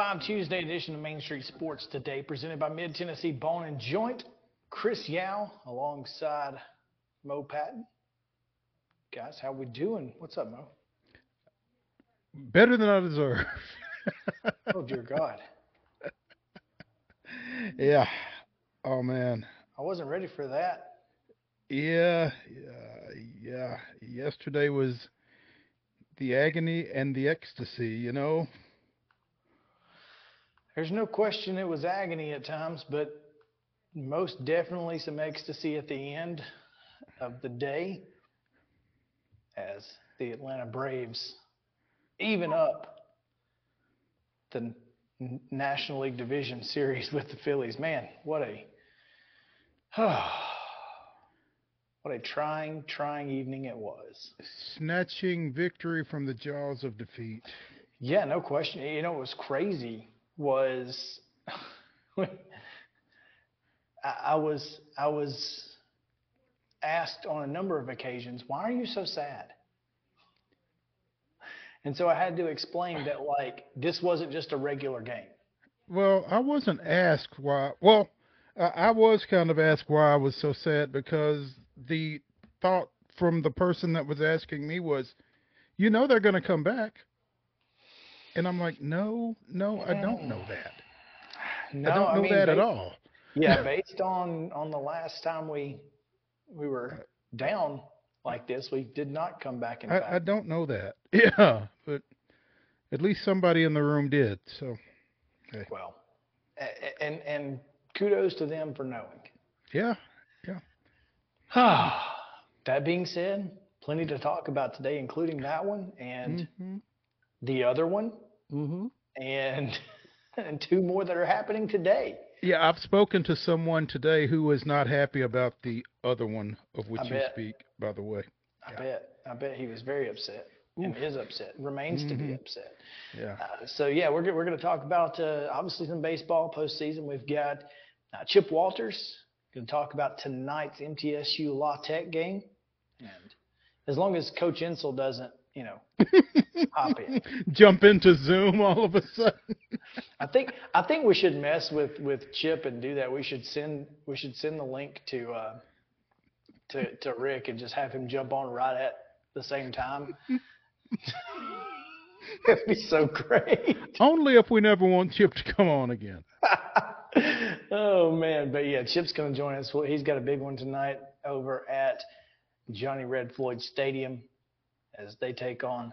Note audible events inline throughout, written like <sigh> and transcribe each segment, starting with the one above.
5 Tuesday edition of Main Street Sports today, presented by Mid Tennessee Bone and Joint. Chris Yao alongside Mo Patton. Guys, how we doing? What's up, Mo? Better than I deserve. <laughs> Oh, dear God. yeah. Oh man. I wasn't ready for that. Yeah, yeah, yeah. Yesterday was the agony and the ecstasy, you know. There's no question it was agony at times, but most definitely some ecstasy at the end of the day as the Atlanta Braves even up the National League Division Series with the Phillies. Man, what a <sighs> what a trying, trying evening it was. Snatching victory from the jaws of defeat. Yeah, no question. You know it was crazy was I, was I was asked on a number of occasions, why are you so sad? And so I had to explain that like this wasn't just a regular game. Well, I wasn't asked why. Well, I was kind of asked why I was so sad because the thought from the person that was asking me was, you know, they're going to come back. And I'm like, no, no, I don't know that. No, I don't know mean, that at all. Yeah, <laughs> based on on the last time we we were down like this, we did not come back in I, I don't know that. <laughs> Yeah, but at least somebody in the room did. So, Well, a- a- and and kudos to them for knowing. yeah, yeah. Ah, <sighs> that being said, plenty to talk about today, including that one and hmm the other one, hmm and <laughs> and two more that are happening today. yeah. I've spoken to someone today who was not happy about the other one of which I you bet. speak. By the way, I Yeah. bet. I bet he was very upset and is upset. Remains to be Mhm. upset. yeah. Uh, so yeah, we're we're going to talk about uh, obviously some baseball postseason. We've got uh, Chip Walters going to talk about tonight's MTSU La Tech game, and as long as Coach Insell doesn't, you know, <laughs> hop in, Jump into Zoom all of a sudden. I think I think we should mess with with Chip and do that. We should send we should send the link to uh, to to Rick and just have him jump on right at the same time. <laughs> That'd be so great. Only if we never want Chip to come on again. <laughs> oh man, but yeah, Chip's going to join us. Well, He's got a big one tonight over at Johnny Red Floyd Stadium as they take on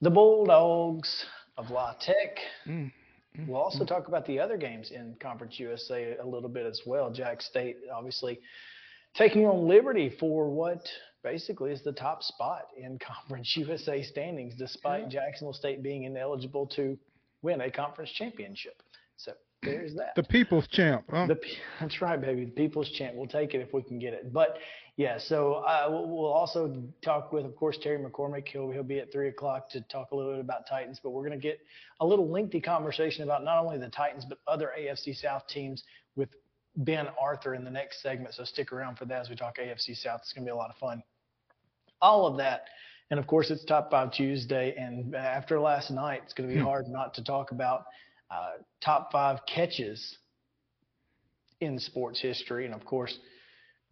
the Bulldogs of La Tech. Mm, mm, We'll also talk about the other games in Conference USA a little bit as well. Jack State obviously taking on Liberty for what basically is the top spot in <laughs> Conference USA standings, despite Jacksonville State being ineligible to win a conference championship. So there's that. The people's champ. Huh? The, <laughs> that's right, baby. The people's champ. We'll take it if we can get it. But yeah, so uh, we'll, also talk with, of course, Terry McCormick. He'll he'll be at three o'clock to talk a little bit about Titans. But we're going to get a little lengthy conversation about not only the Titans but other AFC South teams with Ben Arthur in the next segment. So stick around for that as we talk AFC South. It's going to be a lot of fun. All of that. And of course, it's Top 5 Tuesday. And after last night, it's going to be Hmm. hard not to talk about uh, top five catches in sports history. And of course,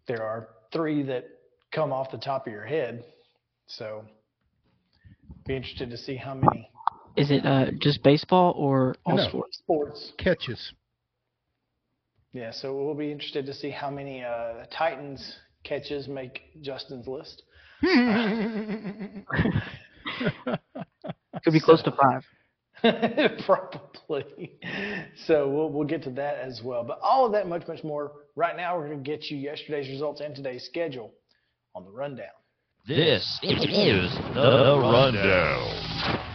there are three that come off the top of your head. So be interested to see how many Is it uh, just baseball or all No. sports? Sports. Catches. Yeah, so we'll be interested to see how many uh, Titans catches make Justin's list. <laughs> <laughs> Could be close to five. <laughs> Probably. So we'll we'll get to that as well. But all of that, much much more. Right now, we're going to get you yesterday's results and today's schedule on the rundown. This is the rundown.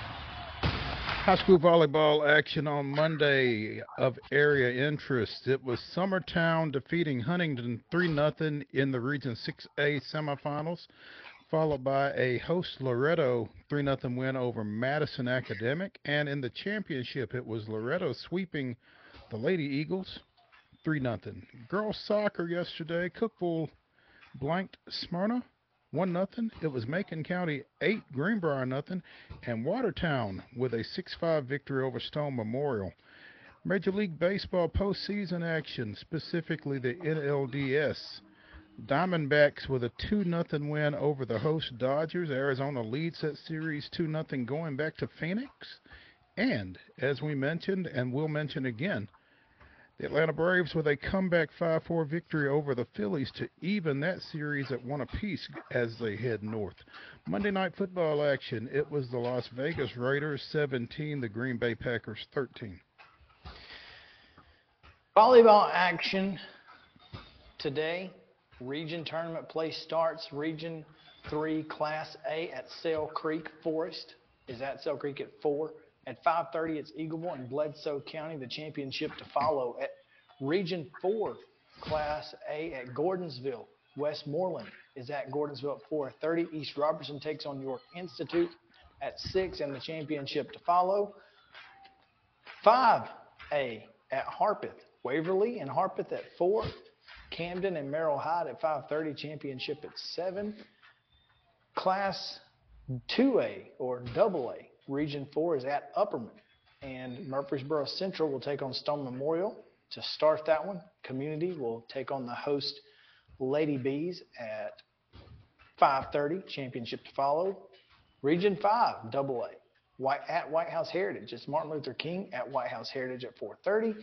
High school volleyball action on Monday of area interest. It was Summertown defeating Huntington 3 0 in the Region 6A semifinals, followed by a host Loretto 3 0 win over Madison Academic. And in the championship, it was Loretto sweeping the Lady Eagles 3 0. Girls soccer yesterday, Cookeville blanked Smyrna 1 nothing. It was Macon County 8, Greenbrier nothing, and Watertown with a 6-5 victory over Stone Memorial. Major League Baseball postseason action, specifically the NLDS. Diamondbacks with a 2 nothing win over the host Dodgers. Arizona leads that series 2 nothing going back to Phoenix. And as we mentioned and will mention again, the Atlanta Braves with a comeback 5-4 victory over the Phillies to even that series at one apiece as they head north. Monday night football action, it was the Las Vegas Raiders 17, the Green Bay Packers 13. Volleyball action today. Region tournament play starts. Region 3 Class A at Sale Creek Forrest is at Sale Creek at 4. At 5:30, it's Eagleville and Bledsoe County. The championship to follow at Region 4 Class A at Gordonsville. Westmoreland is at Gordonsville at 4:30. East Robertson takes on York Institute at 6, and the championship to follow. 5A at Harpeth. Waverly and Harpeth at 4. Camden and Merrol Hyde at 5:30. Championship at 7. Class 2A or double A, Region 4 is at Upperman. And Murfreesboro Central will take on Stone Memorial to start that one. Community will take on the host Lady Bees at 5:30. Championship to follow. Region 5, double A. White, at White House Heritage. It's Martin Luther King at White House Heritage at 4:30.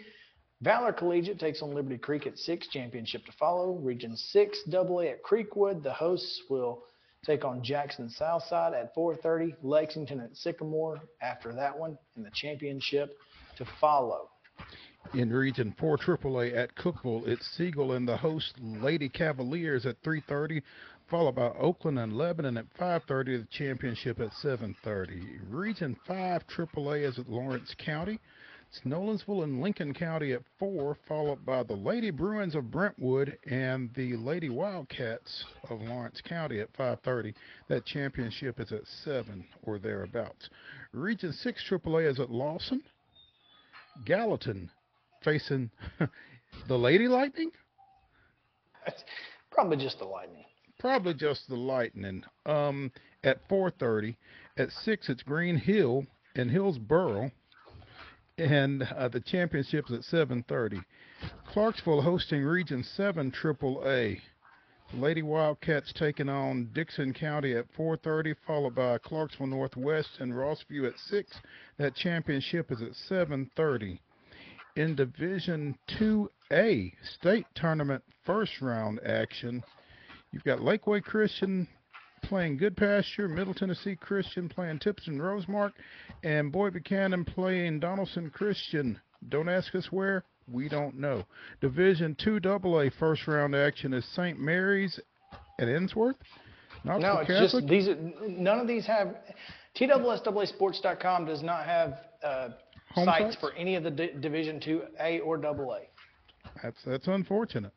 Valor Collegiate takes on Liberty Creek at 6. Championship to follow. Region 6, double A at Creekwood. The hosts will take on Jackson Southside at 4:30. Lexington at Sycamore after that one, and the championship to follow. In Region 4 AAA at Cookeville, it's Siegel and the host Lady Cavaliers at 3:30, followed by Oakland and Lebanon at 5:30. The championship at 7:30. Region 5 AAA is at Lawrence County. It's Nolensville and Lincoln County at 4, followed by the Lady Bruins of Brentwood and the Lady Wildcats of Lawrence County at 5:30. That championship is at 7 or thereabouts. Region 6 AAA is at Lawson. Gallatin facing <laughs> the Lady Lightning? <laughs> Probably just the Lightning. Probably just the Lightning. Um, at 4:30, at six it's Green Hill and Hillsboro, and uh, the championships at 7:30. Clarksville hosting Region 7 AAA. The Lady Wildcats taking on Dickson County at 4:30, followed by Clarksville Northwest and Rossview at 6. That championship is at 7:30. In Division 2A state tournament first round action, you've got Lakeway Christian playing Goodpasture, Middle Tennessee Christian playing Tipton Rosemark, and Boyd Buchanan playing Donelson Christian. Don't ask us where, we don't know. Division 2 AA first round action is St. Mary's at Ensworth. Knoxville No, it's Catholic. just these. are- None of these have. TSSAAsports.com does not have uh, sites sites? for any of the di- Division Two A or Double A. That's that's unfortunate.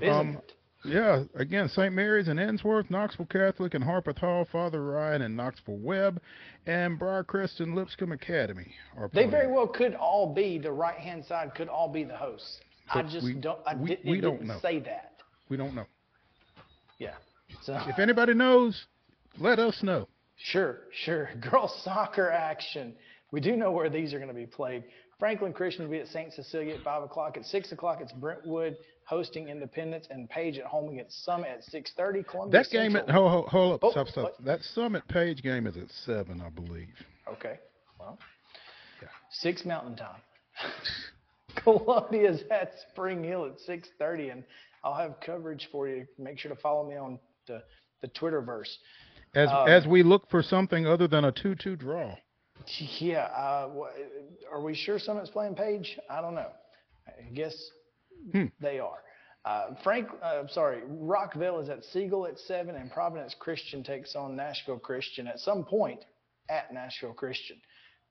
Isn't Um, it? Yeah, again, St. Mary's and Ensworth, Knoxville Catholic and Harpeth Hall, Father Ryan and Knoxville Webb, and Briarcrest and Lipscomb Academy are They very well could all be the right hand side. Could all be the hosts. I just we- don't. I we- did, we don't know. say that. We don't know. Yeah. So If anybody knows, let us know. Sure, sure. <laughs> Girls soccer action. We do know where these are going to be played. Franklin Christian will be at St. Cecilia at 5 o'clock. At 6 o'clock, it's Brentwood hosting Independence and Page at home against Summit at 6.30. Columbia That game at Central- hold, hold, hold up, Oh, stop, stop. That Summit Page game is at seven, I believe. Okay. Well, Yeah. Six Mountain Time. <laughs> Columbia's at Spring Hill at 6:30, and I'll have coverage for you. Make sure to follow me on the the Twitterverse. As Um, as we look for something other than a two-two draw. Yeah, uh, are we sure Summit's playing Page? I don't know. I guess Hmm. they are. Uh, Frank, uh, sorry, Rockvale is at Siegel at seven, and Providence Christian takes on Nashville Christian at some point at Nashville Christian.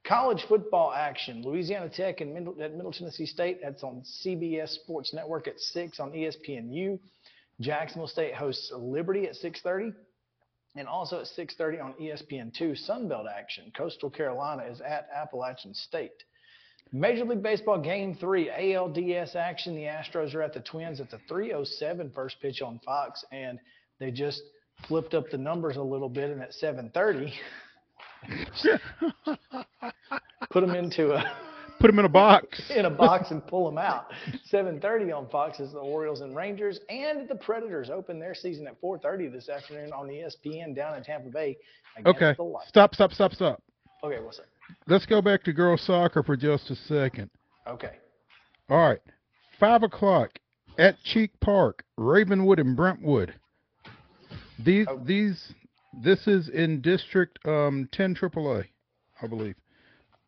College football action: Louisiana Tech and Middle, at Middle Tennessee State. That's on CBS Sports Network at six on ESPNU. Jacksonville State hosts Liberty at 6:30. And also at 6:30 on E ESPN2, Sunbelt action. Coastal Carolina is at Appalachian State. Major League Baseball Game Three, ALDS action. The Astros are at the Twins at the 3:07 first pitch on Fox, and they just flipped up the numbers a little bit, and at 7:30, <laughs> put them into a <laughs> Put them in a box. in a box and pull them out. 7:30 on Fox is the Orioles and Rangers, and the Predators open their season at 4:30 this afternoon on ESPN down in Tampa Bay. Okay. Stop, stop, stop, stop. Okay, what's up? Let's go back to girls soccer for just a second. Okay. All right. Five o'clock at Cheek Park, Ravenwood and Brentwood. These Oh. these this is in District um 10 AAA, I believe.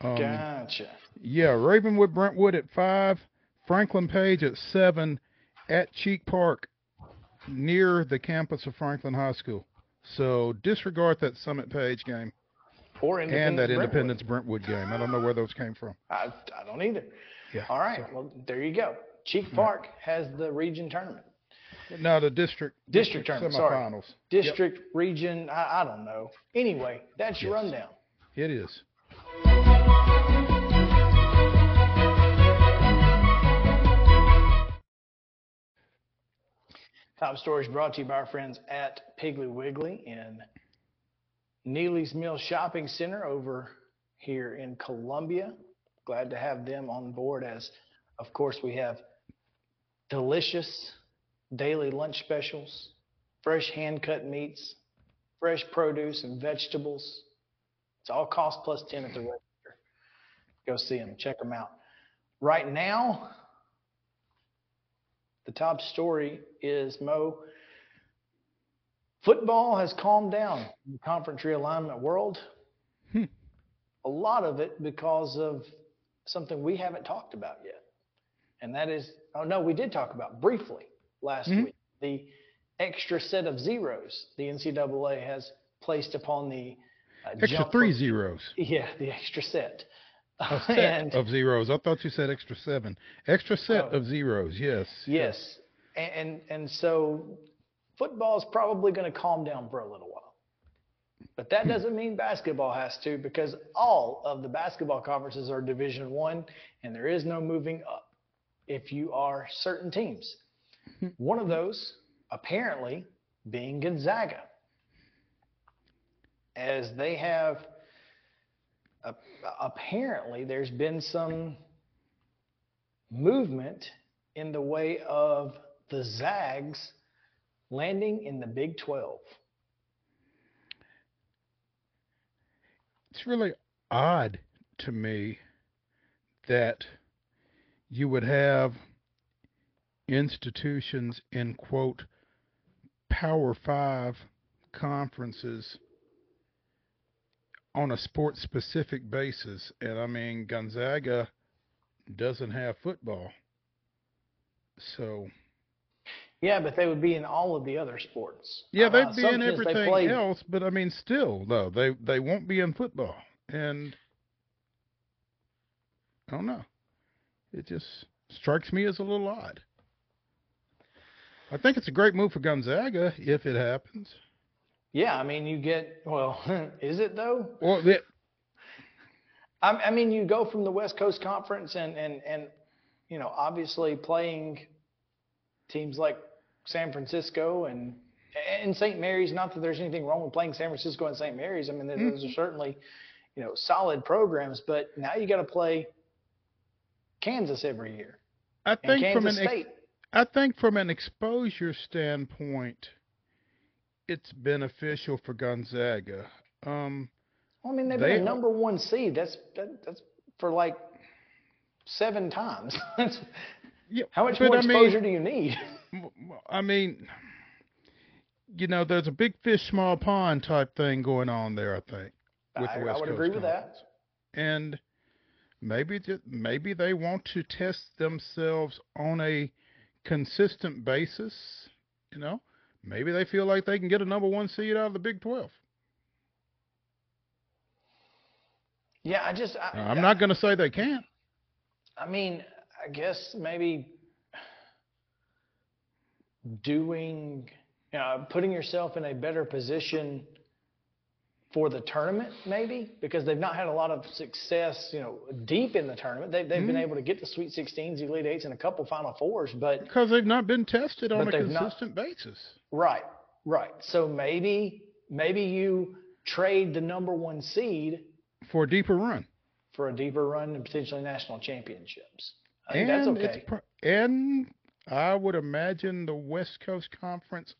Um, Gotcha. Yeah, Ravenwood Brentwood at five, Franklin Page at seven, at Cheek Park, near the campus of Franklin High School. So disregard that Summit Page game Or and that Brentwood. Independence Brentwood game. I don't know where those came from. I, I don't either. Yeah. All right. Well, there you go. Cheek Park has the region tournament. No, the district District tournament, sorry. semifinals. District, region, I, I don't know. Anyway, that's your Yes. rundown. It is. Top stories brought to you by our friends at Piggly Wiggly in Neely's Mill Shopping Center over here in Columbia. Glad to have them on board as, of course, we have delicious daily lunch specials, fresh hand cut meats, fresh produce and vegetables. It's all cost plus 10 at the register. Go see them, check them out. Right now, the top story is Mo. Football has calmed down in the conference realignment world. Hmm. A lot of it because of something we haven't talked about yet. And that is, oh no, we did talk about briefly last Mhm. week the extra set of zeros the NCAA has placed upon the uh, Extra three from- zeros. Yeah, the extra set. A <laughs> set and of zeros. I thought you said extra seven. Extra set Oh. of zeros. Yes. Yes, and and, and so football is probably going to calm down for a little while, but that doesn't mean basketball has to because all of the basketball conferences are Division One, and there is no moving up if you are certain teams. One of those apparently being Gonzaga, as they have. Uh, apparently, there's been some movement in the way of the Zags landing in the Big 12. It's really odd to me that you would have institutions in quote power five conferences on a sports specific basis. And I mean, Gonzaga doesn't have football. So, Yeah, but they would be in all of the other sports. yeah, Uh, they'd be in everything else, but I mean, still, though, they, they won't be in football. And I don't know. It just strikes me as a little odd. I think it's a great move for Gonzaga if it happens. Yeah, I mean, you get, well, <laughs> is it though? Well, it, <laughs> I, I mean, you go from the West Coast Conference and, and, and, you know, obviously playing teams like San Francisco and, and St. Mary's. Not that there's anything wrong with playing San Francisco and St. Mary's. I mean, Mm-hmm. those are certainly, you know, solid programs, but now you got to play Kansas every year I think from an ex- State. I think from an exposure standpoint, it's beneficial for Gonzaga. Um, Well, I mean, they've They been a number one seed. That's that, that's for like seven times. <laughs> Yeah, How much more I mean- exposure do you need? <laughs> I mean, you know, there's a big fish, small pond type thing going on there. I think with I, the I would Coast agree with that. And maybe maybe they want to test themselves on a consistent basis. You know, maybe they feel like they can get a number one seed out of the Big Twelve. Yeah, I just I, I'm not going to say they can't. I mean, I guess maybe doing, know, putting yourself in a better position for the tournament, maybe because they've not had a lot of success, you know, deep in the tournament. They've they've been Mhm. able to get to Sweet 16s, Elite Eights, and a couple Final Fours, but Because they've not been tested on a they've not- consistent basis. right, right. So maybe maybe you trade the number one seed For a deeper run. for a deeper run and potentially national championships. I think and that's okay. pro- and I would imagine the West Coast Conference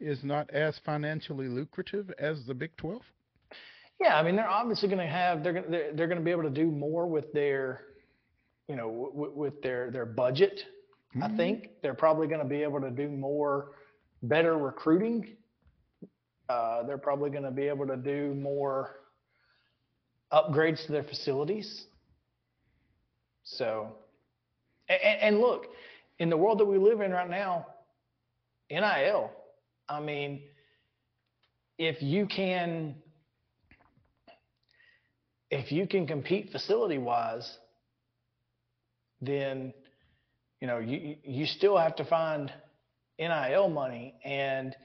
is not as financially lucrative as the Big 12. Yeah, I mean they're obviously going to have they're going they're, they're going to be able to do more with their, you know, w- with their their budget. I Mhm. think they're probably going to be able to do more, better recruiting. Uh, they're probably going to be able to do more upgrades to their facilities. So, and, and look, in the world that we live in right now, NIL. I mean, if you can if you can compete facility wise, then you know you you- still have to find NIL money, and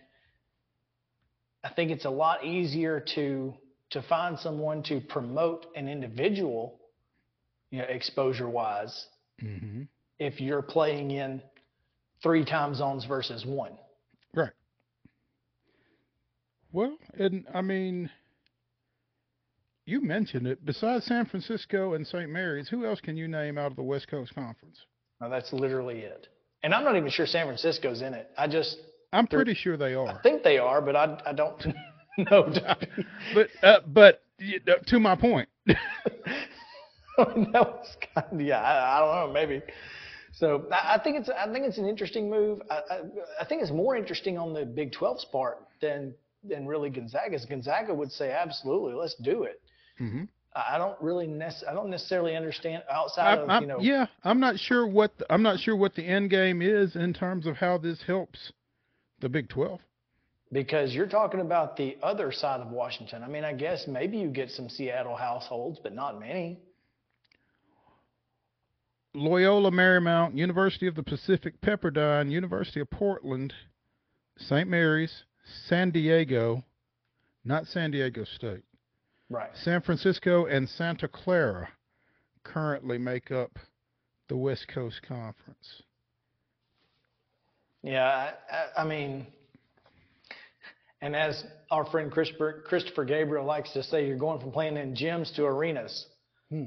I think it's a lot easier to to find someone to promote an individual, you know, exposure wise, Mm-hmm. If you're playing in three time zones versus one. Right. Well, and I mean, you mentioned it. Besides San Francisco and St. Mary's, who else can you name out of the West Coast Conference? Now that's literally it. And I'm not even sure San Francisco's in it. I just I'm pretty sure they are. I think they are, but I I don't <laughs> know. <laughs> But uh, but to my point, <laughs> that was kind of, yeah, I, I don't know, maybe. So I, I think it's I think it's an interesting move. I, I, I think it's more interesting on the Big 12's part than than really Gonzaga's. Gonzaga would say absolutely, let's do it. hmm I I don't really nec- I don't necessarily understand outside of I'm, you know yeah, I'm not sure what the, I'm not sure what the end game is in terms of how this helps the Big 12. because you're talking about the other side of Washington. I mean, I guess maybe you get some Seattle households, but not many. Loyola Marymount, University of the Pacific Pepperdine, University of Portland, St. Mary's, San Diego, not San Diego State, Right. San Francisco, and Santa Clara currently make up the West Coast Conference. Yeah, I, I, mean, and as our friend Christopher, Christopher Gabriel likes to say, you're going from playing in gyms to arenas. Hmm.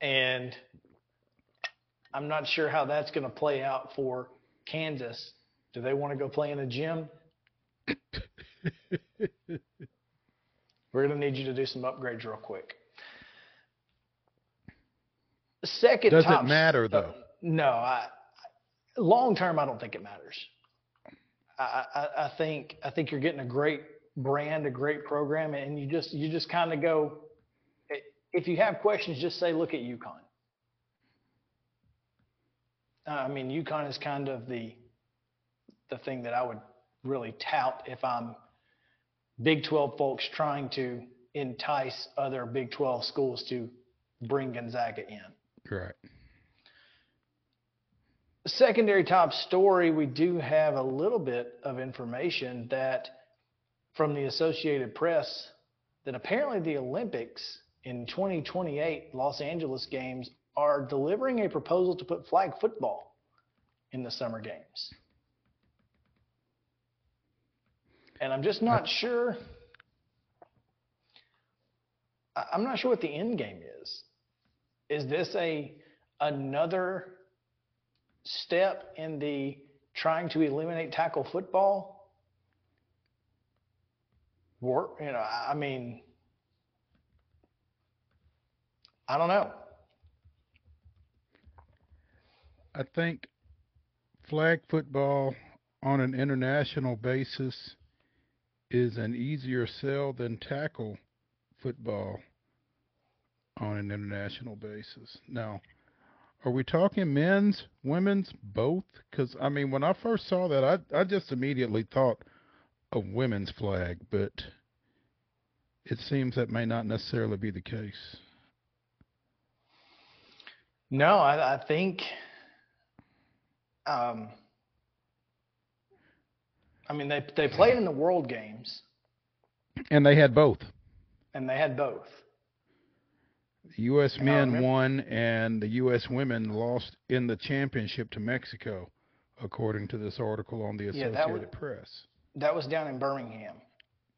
And I'm not sure how that's going to play out for Kansas. Do they want to go play in a gym? <laughs> We're going to need you to do some upgrades real quick. Second Does it matter, though? Uh, no, I, long term, I don't think it matters. I, I, I think I think you're getting a great brand, a great program, and you just you just kind of go. If you have questions, just say, look at UConn. Uh, I mean, UConn is kind of the the thing that I would really tout if I'm Big 12 folks trying to entice other Big 12 schools to bring Gonzaga in. Right. secondary top story, we do have a little bit of information that from the Associated Press that apparently the Olympics in 2028 Los Angeles games are delivering a proposal to put flag football in the summer games. And I'm just not sure I'm not sure what the end game is. Is this a another step in the trying to eliminate tackle football? Work, you know, I mean, I don't know. I think flag football on an international basis is an easier sell than tackle football on an international basis. Now, are we talking men's, women's, both? Because I mean, when I first saw that, I I just immediately thought of women's flag, but it seems that may not necessarily be the case. No, I, I think. Um, I mean, they they played in the World Games, And they had both. and they had both. The U.S. And men won, and the U.S. women lost in the championship to Mexico, according to this article on the Yeah, Associated that was- Press. That was down in Birmingham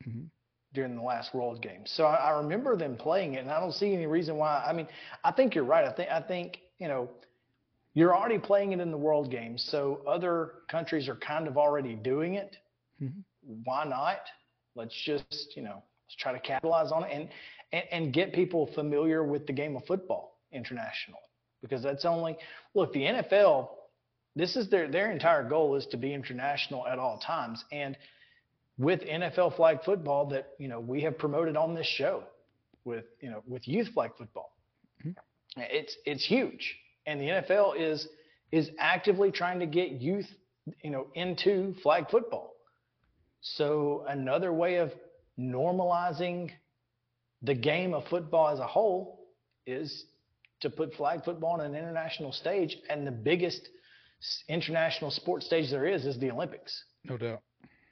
Mhm. during the last World Games. So I, I remember them playing it, and I don't see any reason why. I mean, I think you're right. I think I think you know, you're already playing it in the World Games, so other countries are kind of already doing it. Mhm. Why not? Let's just you know, let's try to capitalize on it and, and and get people familiar with the game of football internationally, because that's only look the NFL. This is their their entire goal is to be international at all times, and with NFL flag football that you know we have promoted on this show with you know with youth flag football. Mhm. It's it's huge, and the NFL is is actively trying to get youth you know into flag football. So another way of normalizing the game of football as a whole is to put flag football on an international stage, and the biggest international sports stage there is is the Olympics. No doubt.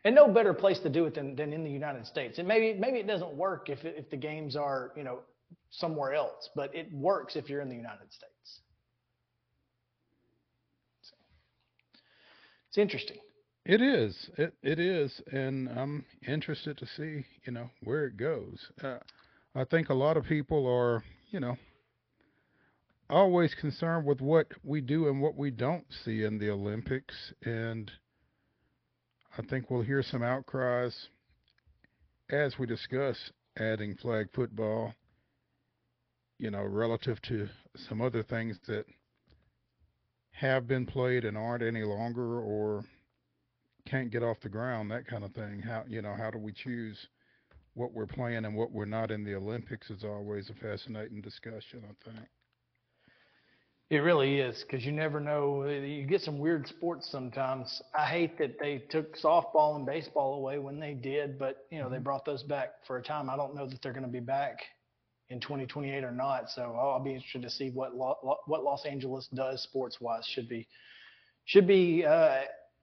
And no better place to do it than, than in the United States. And maybe maybe it doesn't work if if the games are you know somewhere else, but it works if you're in the United States. It's interesting. It is. It it is, and I'm interested to see, you know, where it goes. Uh, I think a lot of people are, you know, always concerned with what we do and what we don't see in the Olympics, and I think we'll hear some outcries as we discuss adding flag football. You know, relative to some other things that have been played and aren't any longer, or can't get off the ground, that kind of thing. How you know, how do we choose what we're playing and what we're not in the Olympics is always a fascinating discussion, I think. It really is because you never know. You get some weird sports sometimes. I hate that they took softball and baseball away when they did, but you know they mm-hmm. brought those back for a time. I don't know that they're going to be back in 2028 or not. So I'll, be interested to see what Lo, what Los Angeles does sports wise. Should be should be uh,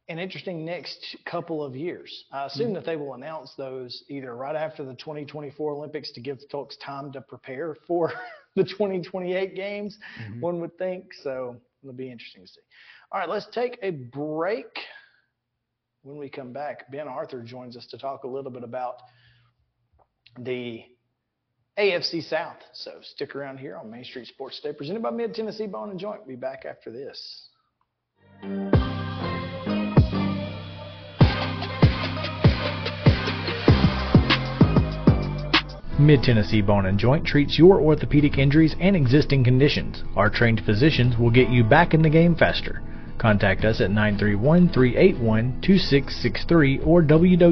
an interesting next couple of years. I assume that they will announce those either right after the 2024 Olympics to give folks time to prepare for <laughs> the 2028 games Mhm. one would think. So it'll be interesting to see. All right, let's take a break. When we come back, Ben Arthur joins us to talk a little bit about the AFC South. So stick around here on Main Street Sports Day, presented by Mid Tennessee Bone and Joint. Be back after this. Mid Tennessee Bone and Joint treats your orthopedic injuries and existing conditions. Our trained physicians will get you back in the game faster. Contact us at 931 381 2663 or www.mtbj.net.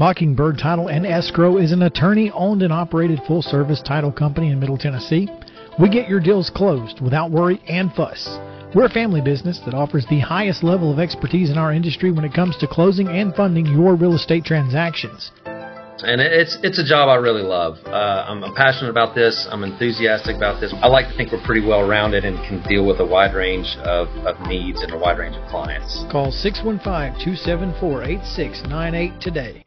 Mockingbird Title and Escrow is an attorney owned and operated full service title company in Middle Tennessee. We get your deals closed without worry and fuss. We're a family business that offers the highest level of expertise in our industry when it comes to closing and funding your real estate transactions. and it's it's a job I really love. Uh, I'm, I'm passionate about this. I'm enthusiastic about this. I like to think we're pretty well rounded and can deal with a wide range of, of needs and a wide range of clients. Call 615-274-8698 today.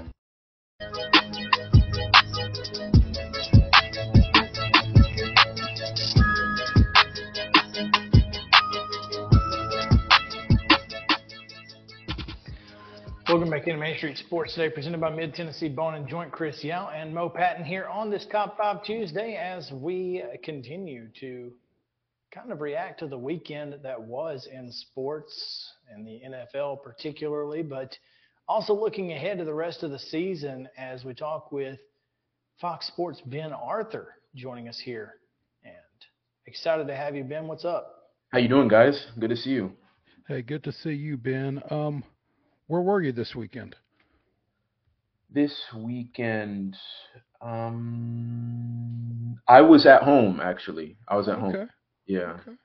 Welcome back into Main Street Sports today, presented by Mid Tennessee Bone and Joint. Chris Yao and Mo Patton here on this Top Five Tuesday as we continue to kind of react to the weekend that was in sports and the NFL particularly, but also looking ahead to the rest of the season as we talk with Fox Sports Ben Arthur joining us here. And excited to have you, Ben. What's up? How you doing, guys? Good to see you. Hey, good to see you, Ben. Um, where were you this weekend? This weekend, um, I was at home actually. I was at home. Okay. Yeah. Okay.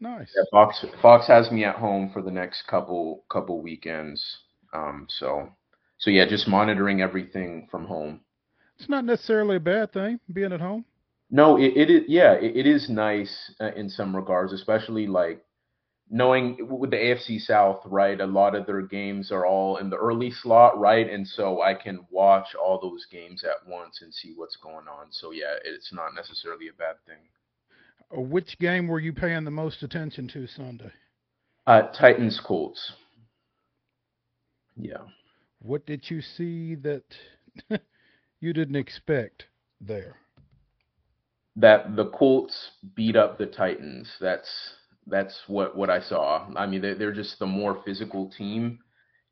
Nice. Yeah, Fox Fox has me at home for the next couple couple weekends. Um, so so yeah, just monitoring everything from home. It's not necessarily a bad thing being at home. No, it, it is yeah, it, it is nice uh, in some regards, especially like knowing with the AFC South, right? A lot of their games are all in the early slot, right? And so I can watch all those games at once and see what's going on. So yeah, it's not necessarily a bad thing. Which game were you paying the most attention to Sunday? Uh, Titans Colts. Yeah. What did you see that <laughs> you didn't expect there? That the Colts beat up the Titans. That's that's what what I saw. I mean, they're, they're just the more physical team,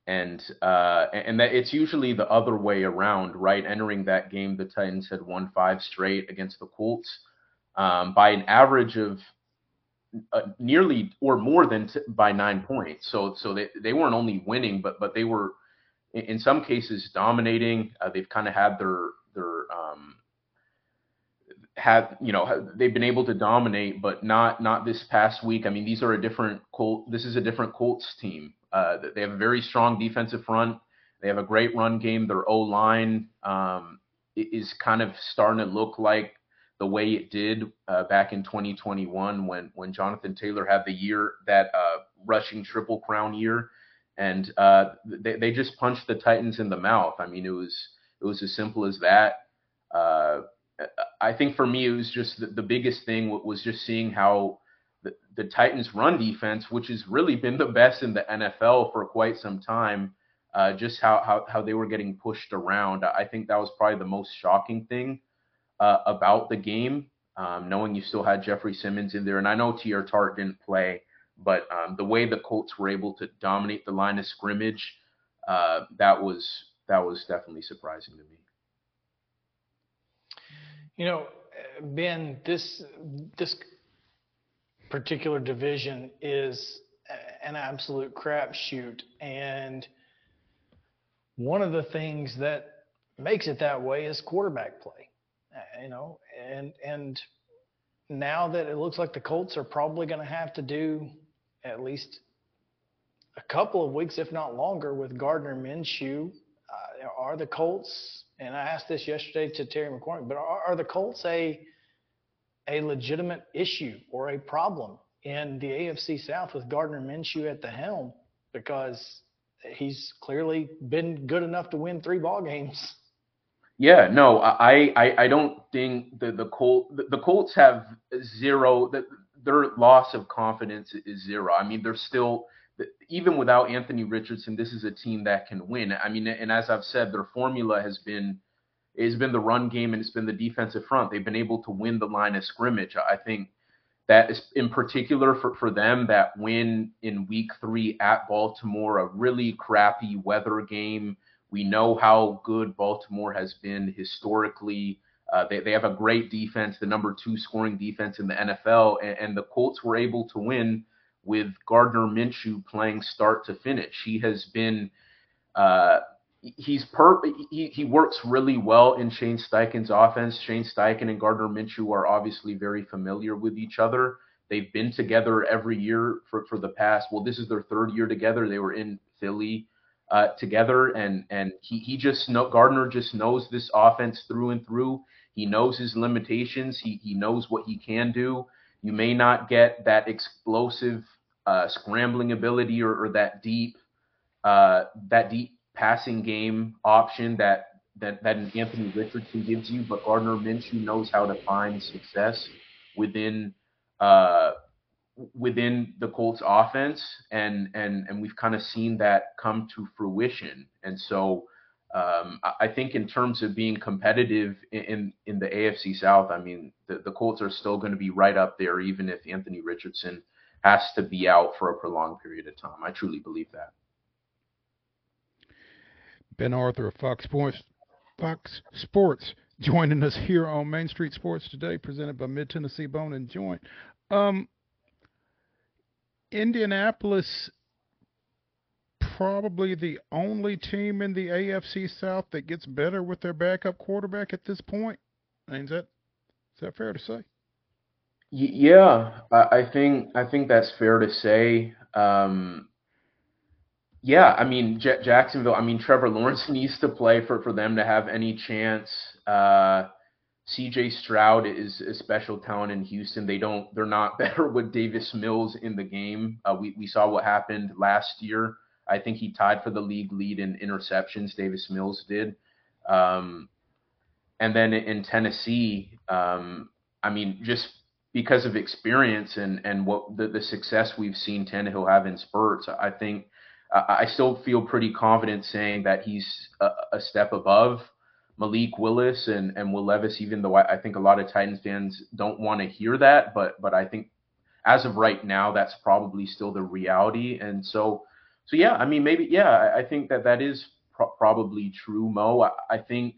and uh, and that it's usually the other way around, right? Entering that game, the Titans had won five straight against the Colts um, by an average of uh, nearly or more than t- by nine points. So so they they weren't only winning, but but they were in, some cases dominating. Uh, they've kind of had their their um, had you know they've been able to dominate, but not not this past week. I mean, these are a different Colt. This is a different Colts team. Uh, they have a very strong defensive front. They have a great run game. Their O line um, is kind of starting to look like the way it did uh, back in 2021 when when Jonathan Taylor had the year that uh, rushing triple crown year, and uh, they they just punched the Titans in the mouth. I mean, it was it was as simple as that. I think for me, it was just the, the biggest thing was just seeing how the, the Titans' run defense, which has really been the best in the NFL for quite some time, uh, just how, how how they were getting pushed around. I think that was probably the most shocking thing uh, about the game, um, knowing you still had Jeffrey Simmons in there, and I know Teair Tart didn't play, but um, the way the Colts were able to dominate the line of scrimmage, uh, that was that was definitely surprising to me. You know, Ben, this this particular division is an absolute crapshoot, and one of the things that makes it that way is quarterback play. You know, and and now that it looks like the Colts are probably going to have to do at least a couple of weeks, if not longer, with Gardner Minshew uh, are the Colts? And I asked this yesterday to Terry McCormick, but are, are the Colts a a legitimate issue or a problem in the AFC South with Gardner Minshew at the helm? Because he's clearly been good enough to win three ball games. Yeah, no, I, I, I don't think the the Colt the, the Colts have zero. The, their loss of confidence is zero. I mean, they're still even without Anthony Richardson, this is a team that can win. I mean, and as I've said, their formula has been has been the run game and it's been the defensive front. They've been able to win the line of scrimmage. I think that is in particular for, for them that win in week three at Baltimore, a really crappy weather game. We know how good Baltimore has been historically. Uh, they, they have a great defense, the number two scoring defense in the NFL, and, and the Colts were able to win with Gardner Minshew playing start to finish. He has been uh, he's per he, he works really well in Shane Steichen's offense. Shane Steichen and Gardner Minshew are obviously very familiar with each other. They've been together every year for, for the past. Well, this is their third year together. They were in Philly uh, together, and and he he just know Gardner just knows this offense through and through. He knows his limitations. He he knows what he can do. You may not get that explosive uh, scrambling ability or, or that deep uh, that deep passing game option that that that an Anthony Richardson gives you, but Gardner Minshew knows how to find success within uh, within the Colts offense, and and and we've kind of seen that come to fruition. And so um, I think in terms of being competitive in in the AFC South, I mean the, the Colts are still going to be right up there, even if Anthony Richardson has to be out for a prolonged period of time. I truly believe that. Ben Arthur of Fox Sports, Fox Sports joining us here on Main Street Sports today, presented by Mid Tennessee Bone and Joint. Um, Indianapolis, probably the only team in the AFC South that gets better with their backup quarterback at this point. I mean, is that is that fair to say? Yeah, I think I think that's fair to say. Um, yeah, I mean J- Jacksonville. I mean Trevor Lawrence <laughs> needs to play for for them to have any chance. Uh, C.J. Stroud is a special talent in Houston. They don't. They're not <laughs> better with Davis Mills in the game. Uh, we we saw what happened last year. I think he tied for the league lead in interceptions. Davis Mills did. Um, and then in Tennessee, um, I mean, just because of experience and and what the, the success we've seen Tannehill have in spurts, I think I still feel pretty confident saying that he's a, a step above Malik Willis and, and Will Levis, even though I, I think a lot of Titans fans don't want to hear that, but but I think as of right now, that's probably still the reality. And so, so yeah, I mean, maybe yeah, I, I think that that is pro- probably true, Mo. I, I, think.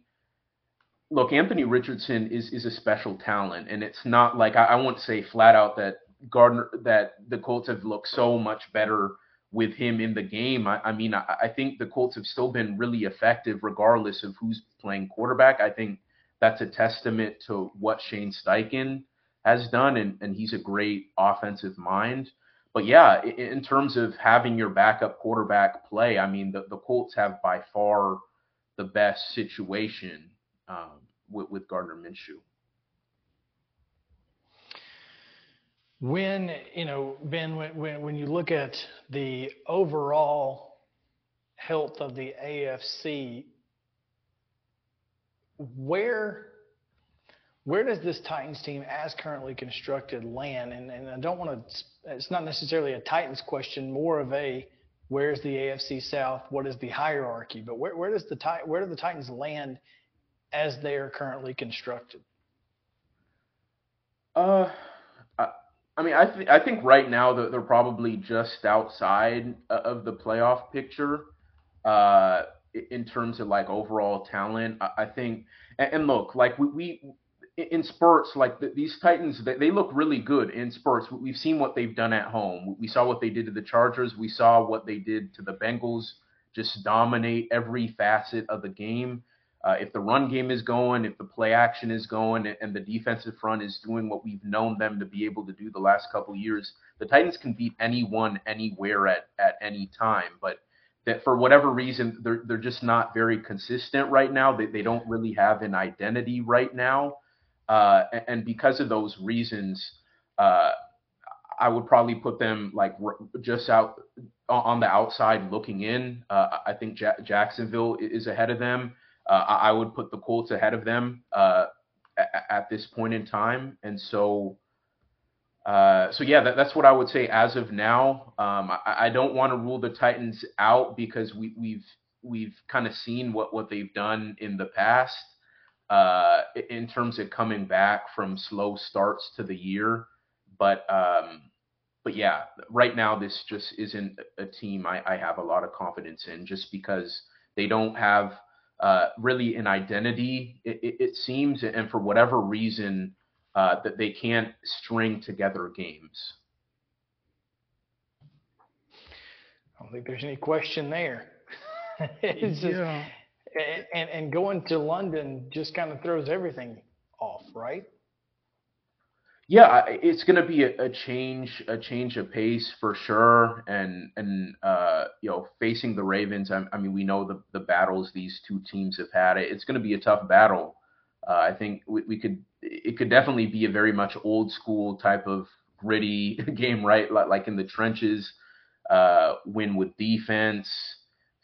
Look, Anthony Richardson is is a special talent, and it's not like I, I won't say flat out that Gardner that the Colts have looked so much better with him in the game. I, I mean, I, I, think the Colts have still been really effective regardless of who's playing quarterback. I think that's a testament to what Shane Steichen has done, and, and he's a great offensive mind. But yeah, in, terms of having your backup quarterback play, I mean, the, the Colts have by far the best situation um, with, with Gardner Minshew. When, you know, Ben, when, when, when you look at the overall health of the AFC, where where does this Titans team, as currently constructed, land? And, and I don't want to. It's not necessarily a Titans question, more of a where's the AFC South? What is the hierarchy? But where where does the where do the Titans land as they are currently constructed? Uh, I mean, I think I think right now that they're probably just outside of the playoff picture uh, in terms of like overall talent. I, I think, and, and, look, like we, we in spurts, like the, these Titans, they, they, look really good in spurts. We've seen what they've done at home. We saw what they did to the Chargers. We saw what they did to the Bengals. Just dominate every facet of the game. Uh, if the run game is going, if the play action is going, and the defensive front is doing what we've known them to be able to do the last couple years, the Titans can beat anyone, anywhere, at at any time. But that for whatever reason they're they're just not very consistent right now. They they don't really have an identity right now, uh, and, and because of those reasons, uh, I would probably put them like just out on the outside looking in. Uh, I think ja- Jacksonville is ahead of them. Uh, I would put the Colts ahead of them uh, at, this point in time, and so. So yeah, that, that's what I would say as of now. Um, I, I, don't want to rule the Titans out because we, we've we've kind of seen what what they've done in the past uh, in terms of coming back from slow starts to the year. But um, but yeah, right now this just isn't a team I, I have a lot of confidence in, just because they don't have uh, really an identity. It, it, it, seems, and for whatever reason, uh, that they can't string together games. I don't think there's any question there. <laughs> it's just, yeah. And and going to London just kind of throws everything off, right? yeah, it's going to be a, a, change, a change of pace for sure. And and uh, you know, facing the Ravens, I, I, mean, we know the the battles these two teams have had. It's going to be a tough battle. Uh, I think we, we, could, it could definitely be a very much old school type of gritty <laughs> game, right? Like, like in the trenches, uh, win with defense,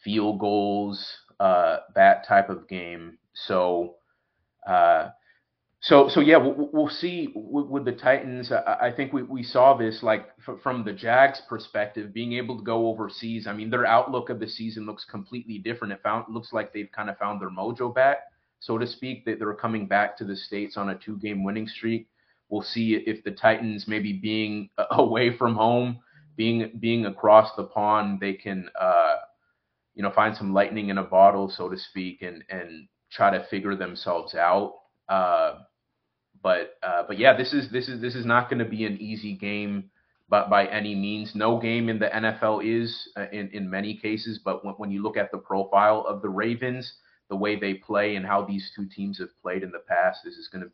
field goals, uh, that type of game. So. Uh, so so yeah, we'll, we'll see with, with, the Titans. I, I think we, we saw this like f- from the Jags' perspective, being able to go overseas. I mean, their outlook of the season looks completely different. It found looks like they've kind of found their mojo back, so to speak. That they're coming back to the states on a two-game winning streak. We'll see if the Titans, maybe being <laughs> away from home, being being across the pond, they can uh, you know find some lightning in a bottle, so to speak, and and try to figure themselves out. Uh, but uh, but yeah, this is this is this is not going to be an easy game, but by any means, no game in the NFL is uh, in in many cases. But when, when you look at the profile of the Ravens, the way they play, and how these two teams have played in the past, this is going to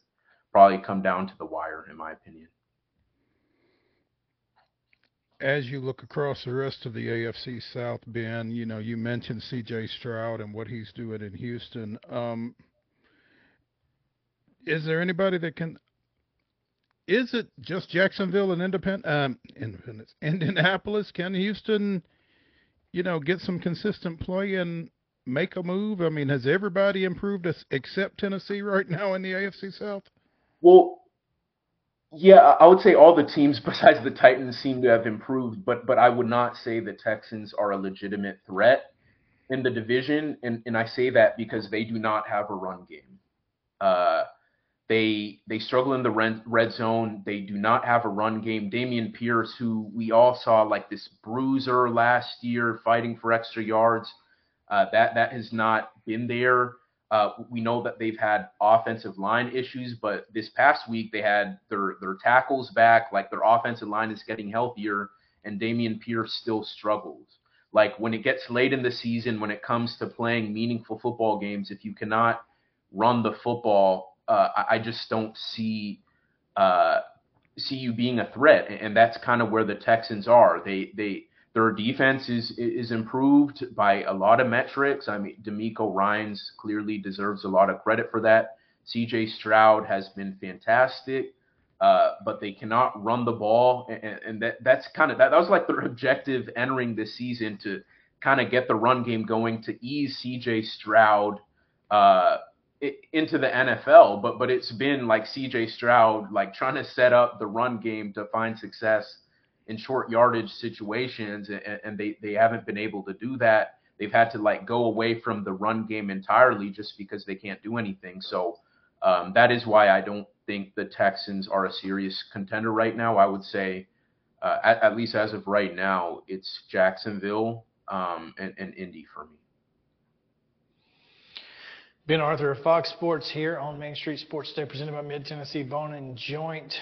probably come down to the wire, in my opinion. As you look across the rest of the AFC South, Ben, you know you mentioned C.J. Stroud and what he's doing in Houston. Um, is there anybody that can? Is it just Jacksonville and Independent, um, Independence, Indianapolis? Can Houston, you know, get some consistent play and make a move? I mean, has everybody improved except Tennessee right now in the AFC South? Well, yeah, I would say all the teams <laughs> besides the Titans seem to have improved, but but I would not say the Texans are a legitimate threat in the division, and and I say that because they do not have a run game. Uh, they they struggle in the red, red zone. They do not have a run game. Dameon Pierce, who we all saw like this bruiser last year, fighting for extra yards, uh, that that has not been there. Uh, we know that they've had offensive line issues, but this past week they had their their tackles back, like their offensive line is getting healthier, and Dameon Pierce still struggles. Like when it gets late in the season, when it comes to playing meaningful football games, if you cannot run the football uh, I, just don't see uh, see you being a threat, and that's kind of where the Texans are. They they their defense is is improved by a lot of metrics. I mean, DeMeco Ryans clearly deserves a lot of credit for that. C.J. Stroud has been fantastic, uh, but they cannot run the ball, and, and that that's kind of that, that was like their objective entering this season to kind of get the run game going to ease C.J. Stroud. Uh, into the NFL, but but it's been like C.J. Stroud like trying to set up the run game to find success in short yardage situations, and, and they they haven't been able to do that. They've had to like go away from the run game entirely just because they can't do anything. So um, that is why I don't think the Texans are a serious contender right now. I would say, uh, at, at, least as of right now, it's Jacksonville um, and, and Indy for me. Ben Arthur of Fox Sports here on Main Street Sports Day, presented by Mid Tennessee Bone and Joint.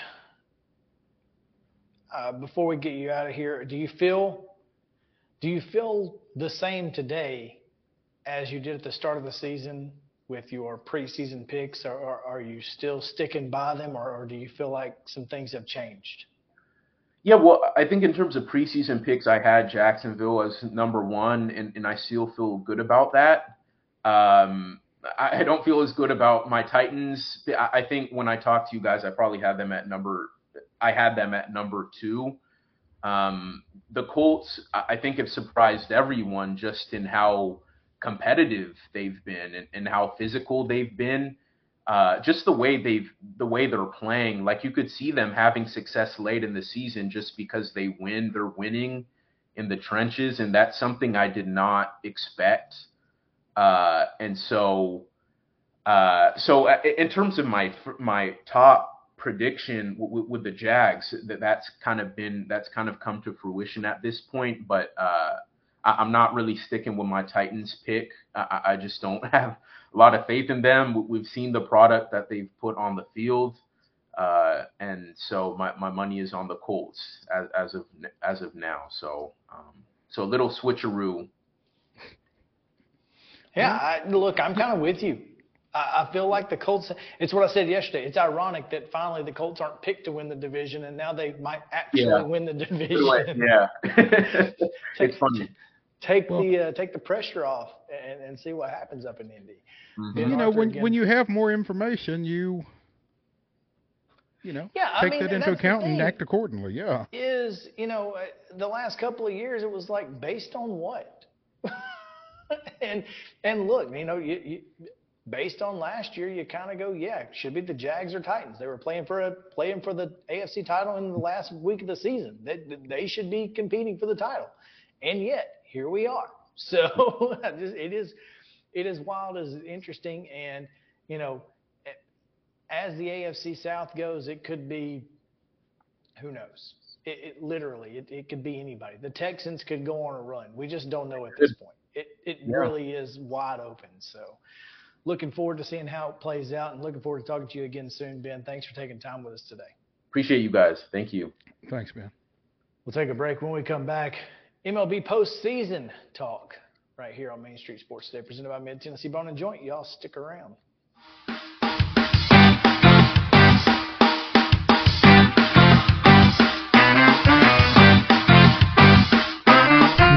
Uh, before we get you out of here, do you feel do you feel the same today as you did at the start of the season with your preseason picks, or, or are you still sticking by them, or, or do you feel like some things have changed? Yeah, well, I think in terms of preseason picks, I had Jacksonville as number one, and, and I still feel good about that. Um, I, I don't feel as good about my Titans. I, I think when I talk to you guys, I probably had them at number. I had them at number two. Um, the Colts, I think, have surprised everyone just in how competitive they've been and, and how physical they've been. Uh, just the way they've the way they're playing, like you could see them having success late in the season just because they win. They're winning in the trenches, and that's something I did not expect. Uh, and so, uh, so uh, in terms of my my top prediction with the Jags, that that's kind of been that's kind of come to fruition at this point. But uh, I, am not really sticking with my Titans pick. I, I, just don't <laughs> have a lot of faith in them. We've seen the product that they've put on the field. Uh, and so my, my money is on the Colts as, as of as of now. So um, so a little switcheroo yeah, I, look, I'm kind of with you. I, I feel like the Colts. It's what I said yesterday. It's ironic that finally the Colts aren't picked to win the division, and now they might actually Yeah. win the division. Yeah, <laughs> <laughs> Take- it's funny. Take Well- the uh, take the pressure off and, and see what happens up in Indy. Mhm. You know, Arthur when again. when you have more information, you you know Yeah, I take mean, that into account and act accordingly. Yeah. is, you know, uh, the last couple of years it was like based on what? <laughs> and and look, you know, you, you based on last year, you kind of go, yeah, should be the Jags or Titans. They were playing for a playing for the AFC title in the last week of the season. They they should be competing for the title, and yet here we are. <laughs> So <laughs> it is it is wild, as interesting, and you know, as the AFC South goes, it could be who knows. It, it literally, it, it could be anybody. The Texans could go on a run. We just don't know at this point. It it Yeah. really is wide open. So, looking forward to seeing how it plays out, and looking forward to talking to you again soon, Ben. Thanks for taking time with us today. Appreciate you guys. Thank you. Thanks, Ben. We'll take a break. When we come back, MLB postseason talk right here on Main Street Sports Today, presented by Mid Tennessee Bone and Joint. Y'all stick around.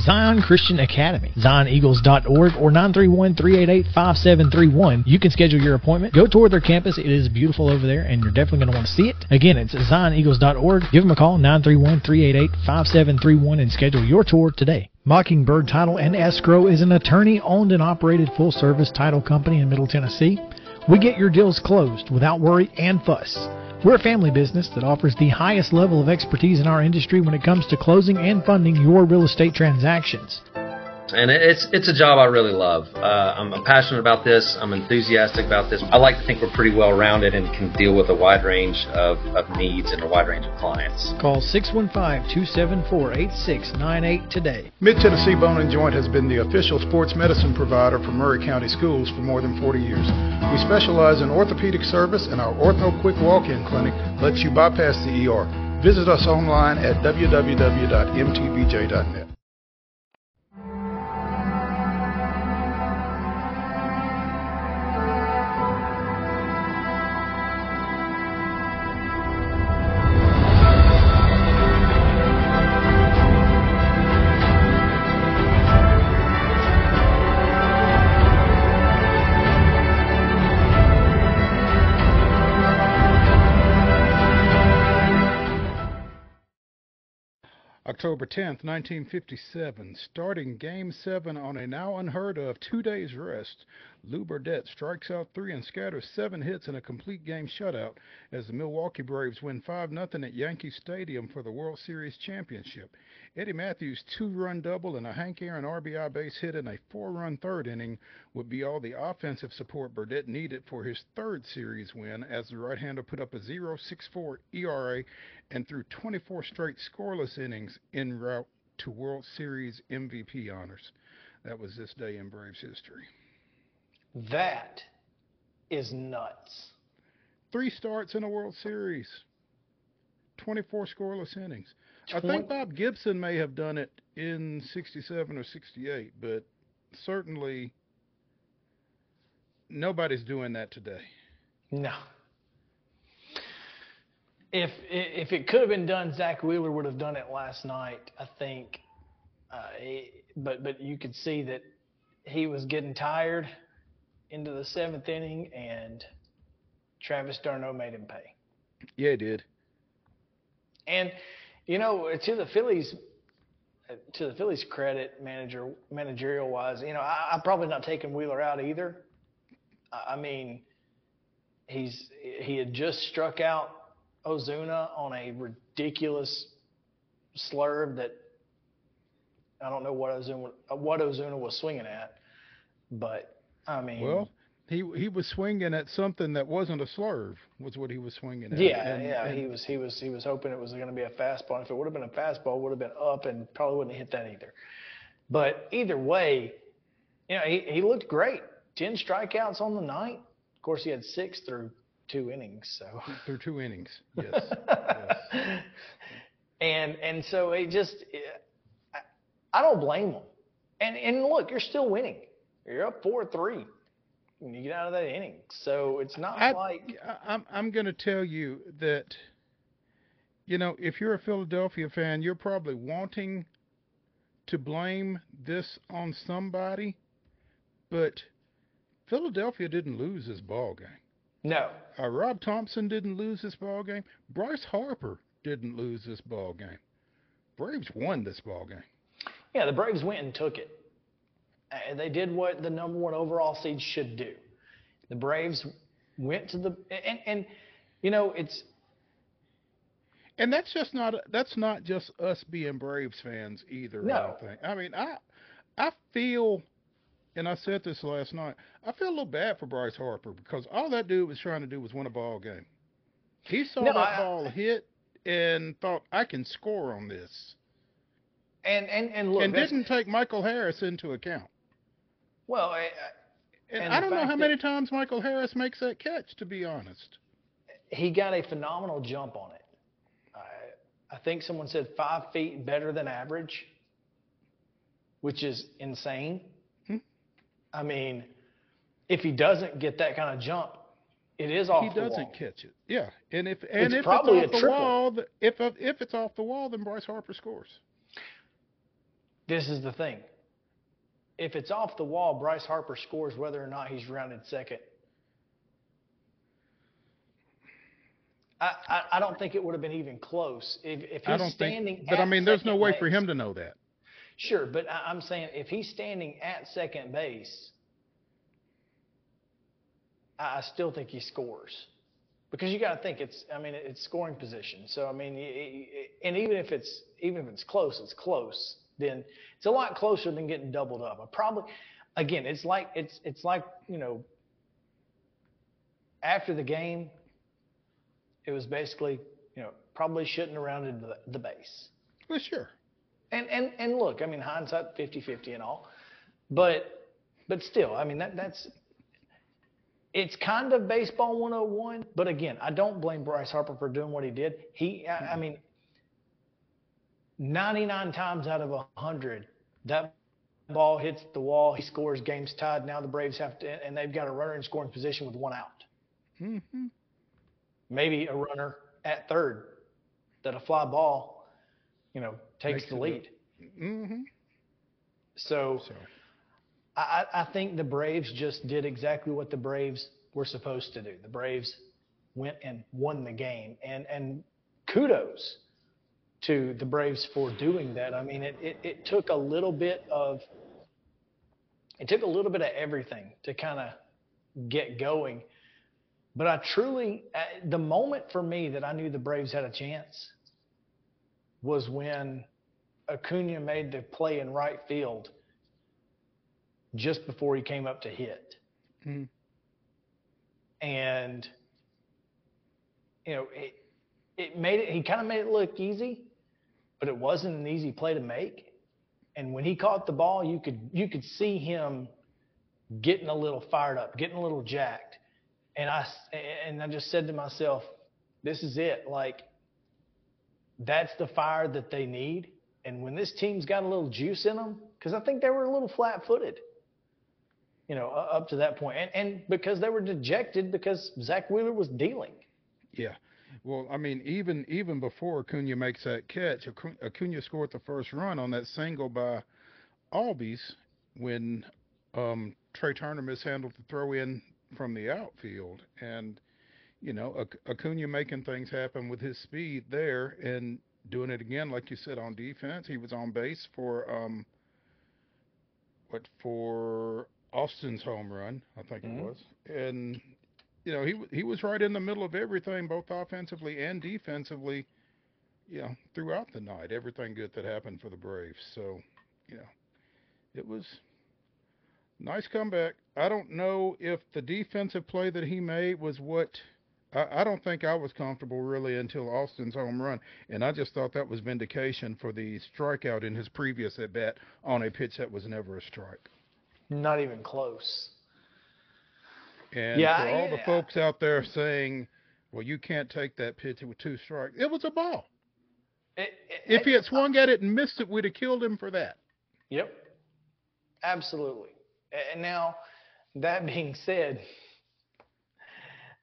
Zion Christian Academy, zioneagles.org or 931-388-5731. You can schedule your appointment. Go tour their campus. It is beautiful over there and you're definitely going to want to see it. Again, it's zioneagles.org. Give them a call, 931-388-5731 and schedule your tour today. Mockingbird Title and Escrow is an attorney owned and operated full service title company in Middle Tennessee. We get your deals closed without worry and fuss. We're a family business that offers the highest level of expertise in our industry when it comes to closing and funding your real estate transactions. And it's it's a job I really love. Uh, I'm passionate about this. I'm enthusiastic about this. I like to think we're pretty well rounded and can deal with a wide range of, of needs and a wide range of clients. Call 615-274-8698 today. Mid Tennessee Bone and Joint has been the official sports medicine provider for Maury County Schools for more than 40 years. We specialize in orthopedic service, and our Ortho Quick Walk-In Clinic lets you bypass the ER. Visit us online at www.mtbj.net. October 10th, 1957, starting Game 7 on a now unheard of two days rest, Lew Burdette strikes out three and scatters seven hits in a complete game shutout as the Milwaukee Braves win 5 0 at Yankee Stadium for the World Series championship. Eddie Mathews' two run double and a Hank Aaron RBI base hit in a four run third inning would be all the offensive support Burdette needed for his third series win as the right hander put up a 0.64 ERA and threw 24 straight scoreless innings en route to World Series MVP honors. That was this day in Braves history. That is nuts. Three starts in a World Series, 24 scoreless innings. I think Bob Gibson may have done it in 67 or 68, but certainly nobody's doing that today. No. If if it could have been done, Zack Wheeler would have done it last night. I think, uh, but but you could see that he was getting tired into the seventh inning, and Travis d'Arnaud made him pay. Yeah, he did. And you know, to the Phillies, to the Phillies' credit, manager managerial wise, you know, I, I'm probably not taking Wheeler out either. I I mean, he's he had just struck out Ozuna on a ridiculous slurve that I don't know what Ozuna what Ozuna was swinging at, but I mean, Well, he he was swinging at something that wasn't a slurve, was what he was swinging at. Yeah, And- yeah. and- he was he was he was hoping it was going to be a fastball. If it would have been a fastball, it would have been up and probably wouldn't have hit that either. But either way, you know, he, he looked great. Ten strikeouts on the night. Of course, he had six through two innings. So. through two innings. <laughs> Yes. yes. And and so it just, I, I don't blame him. And and look, you're still winning. You're up four three when you get out of that inning. So it's not I, like I'm I'm going to tell you that you know, if you're a Philadelphia fan, you're probably wanting to blame this on somebody, but Philadelphia didn't lose this ball game. no. Uh, Rob Thomson didn't lose this ball game. Bryce Harper didn't lose this ball game. Braves won this ball game. Yeah, the Braves went and took it. They did what the number one overall seed should do. The Braves went to the and and you know it's And that's just not that's not just us being Braves fans either. I No. don't think. I mean, I I feel, and I said this last night. I feel a little bad for Bryce Harper because all that dude was trying to do was win a ball game. He saw No, that I- ball hit and thought I can score on this, and and and look and didn't take Michael Harris into account. Well. I, I- And, And I don't know how many times Michael Harris makes that catch, to be honest. he got a phenomenal jump on it. I, I think someone said five feet better than average, which is insane. Hmm. I mean, if he doesn't get that kind of jump, it is off he the doesn't catch it. Yeah, and if and It's if it's off the triple. wall, if if it's off the wall, then Bryce Harper scores. This is the thing. If it's off the wall, Bryce Harper scores whether or not he's rounded second. I, I, I don't think it would have been even close if, if he's I don't standing. think, but I mean, there's no way for him to know that. Sure, but I, I'm saying if he's standing at second base, I, I still think he scores because you got to think it's. I mean, it's scoring position. So I mean, y- y- and even if it's even if it's close, it's close. Then it's a lot closer than getting doubled up. I probably, again, it's like it's it's like you know. After the game, it was basically you know probably shouldn't have rounded the, the base. Well, sure. And and and look, I mean hindsight 50-50 and all. But but still, I mean that that's it's kind of baseball 101, but again, I don't blame Bryce Harper for doing what he did. He I, I mean 99 times out of 100 that ball hits the wall, he scores, game's tied. Now the Braves have to and they've got a runner in scoring position with one out. hmm Maybe a runner at third that a fly ball, you know, takes Makes the lead. hmm So So I, I I think the Braves just did exactly what the Braves were supposed to do. The Braves went and won the game, and and kudos to the Braves for doing that. I mean, it, it, it took a little bit of it took a little bit of everything to kind of get going. But I truly, uh, the moment for me that I knew the Braves had a chance was when Acuna made the play in right field just before he came up to hit. Mhm. And, you know, it, it made it, he kind of made it look easy, but it wasn't an easy play to make. And when he caught the ball, you could, you could see him getting a little fired up, getting a little jacked. And I, and I just said to myself, this is it. Like, that's the fire that they need. And when this team's got a little juice in them, because I think they were a little flat footed, you know, up to that. And, and because they were dejected because Zack Wheeler was dealing. Yeah. Well, I mean, even even before Acuna makes that catch, Acuna scored the first run on that single by Albies when um, Trea Turner mishandled the throw in from the outfield, and you know Acuna making things happen with his speed there and doing it again, like you said on defense. He was on base for um, what for Austin's home run, I think Mhm. it was, and you know, he he was right in the middle of everything, both offensively and defensively. You know, throughout the night, everything good that happened for the Braves. So, you know, it was nice comeback. I don't know if the defensive play that he made was what. I, I don't think I was comfortable really until Austin's home run, and I just thought that was vindication for the strikeout in his previous at bat on a pitch that was never a strike. Not even close. And Yeah, for all the folks out there saying, "Well, you can't take that pitch with two strikes," it was a ball. It, it, If he had swung at it and missed it, we'd have killed him for that. Yep. Absolutely. And now, that <laughs> being said,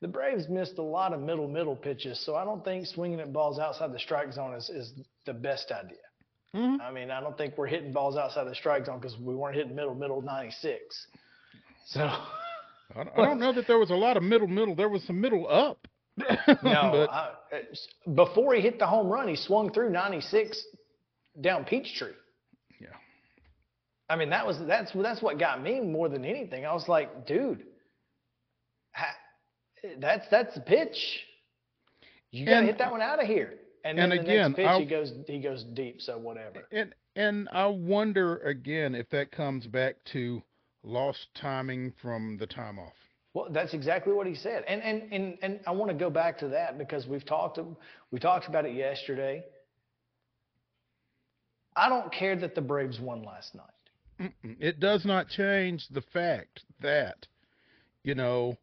the Braves missed a lot of middle middle pitches, so I don't think swinging at balls outside the strike zone is, is the best idea. Mm-hmm. I mean, I don't think we're hitting balls outside the strike zone because we weren't hitting middle middle 96. So, <laughs> I, don't- I don't know that there was a lot of middle middle. There was some middle up. <laughs> no, but I, before he hit the home run, he swung through 96 down Peachtree. Yeah. I mean, that was that's that's what got me more than anything. I was like, dude, ha, that's that's the pitch. You gotta And- hit that one out of here. And then and the again, next pitch, I'll- he goes he goes deep. So whatever. and and I wonder again if that comes back to lost timing from the time off. Well, that's exactly what he said. And and and and I want to go back to that because we've talked we talked about it yesterday. I don't care that the Braves won last night. Mm-mm. It does not change the fact that, you know,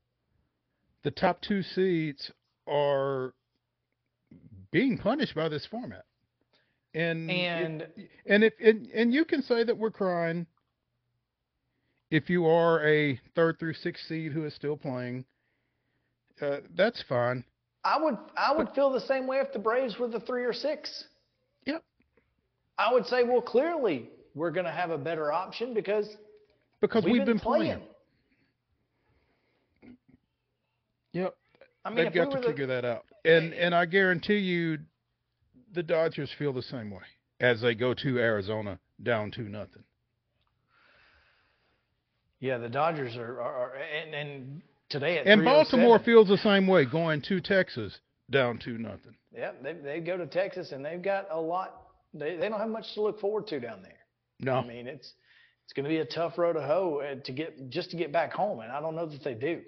the top two seeds are being punished by this format. And it- And and if and, and you can say that we're crying if you are a third through sixth seed who is still playing. Uh, that's fine. I would I would feel the same way if the Braves were the three or six. Yep. I would say, well, clearly we're going to have a better option because Because we've, we've, been, playing. Yep. I mean, They've got we to the, figure that out. And and I guarantee you the Dodgers feel the same way as they go to Arizona down to nothing. Yeah, the Dodgers are, are, are and, and today at And Baltimore feels the same way going to Texas down to nothing. Yeah, they they go to Texas and they've got a lot. They they don't have much to look forward to down there. No. I mean, it's it's going to be a tough road to hoe uh, to get just to get back home, and I don't know that they do.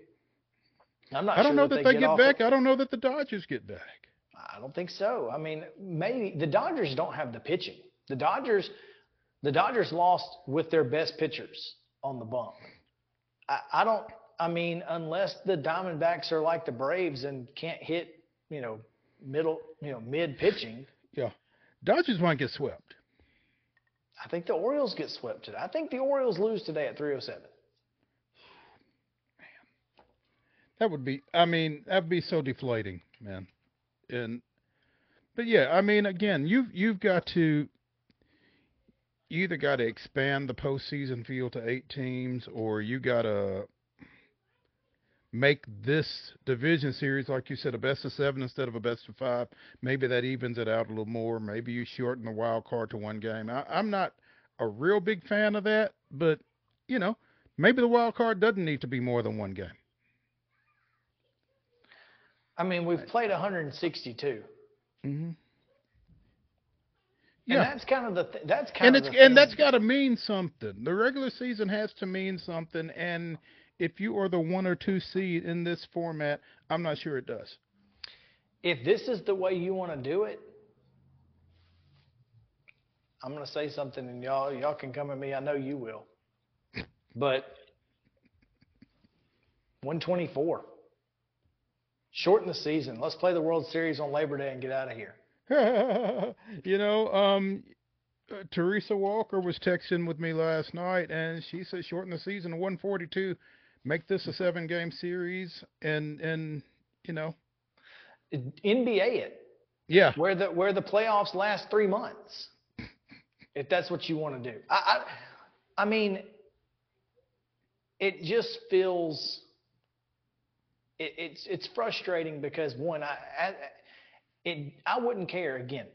I'm not. I don't sure know that they, get off back. it. I don't know that the Dodgers get back. I don't think so. I mean, maybe the Dodgers don't have the pitching. The Dodgers, the Dodgers lost with their best pitchers on the bump. I, I don't. I mean, unless the Diamondbacks are like the Braves and can't hit, you know, middle, you know, mid pitching. Yeah. Dodgers might get swept. I think the Orioles get swept today. I think the Orioles lose today at 307. Man, That would be I mean, that'd be so deflating, man. And but yeah, I mean again, you've you've got to you either got to expand the postseason field to eight teams or you got to make this division series, like you said, a best of seven instead of a best of five. Maybe that evens it out a little more. Maybe you shorten the wild card to one game. I, I'm not a real big fan of that, but you know, maybe the wild card doesn't need to be more than one game. I mean, we've played 162. Mm-hmm. And Yeah, that's kind of the th- that's kind of and of it's and that's got to mean something. The regular season has to mean something, and if you are the one or two seed in this format, I'm not sure it does. if this is the way you want to do it, I'm going to say something, and y'all y'all can come at me. I know you will, <laughs> but 124. Shorten the season. Let's play the World Series on Labor Day and get out of here. <laughs> you know, um, uh, Teresa Walker was texting with me last night, and she said shorten the season to 142, make this a seven game series, and and you know, NBA it. yeah, where the where the playoffs last three months, if that's what you want to do. I, I I mean, it just feels it, it's it's frustrating because one, I, I it I wouldn't care again.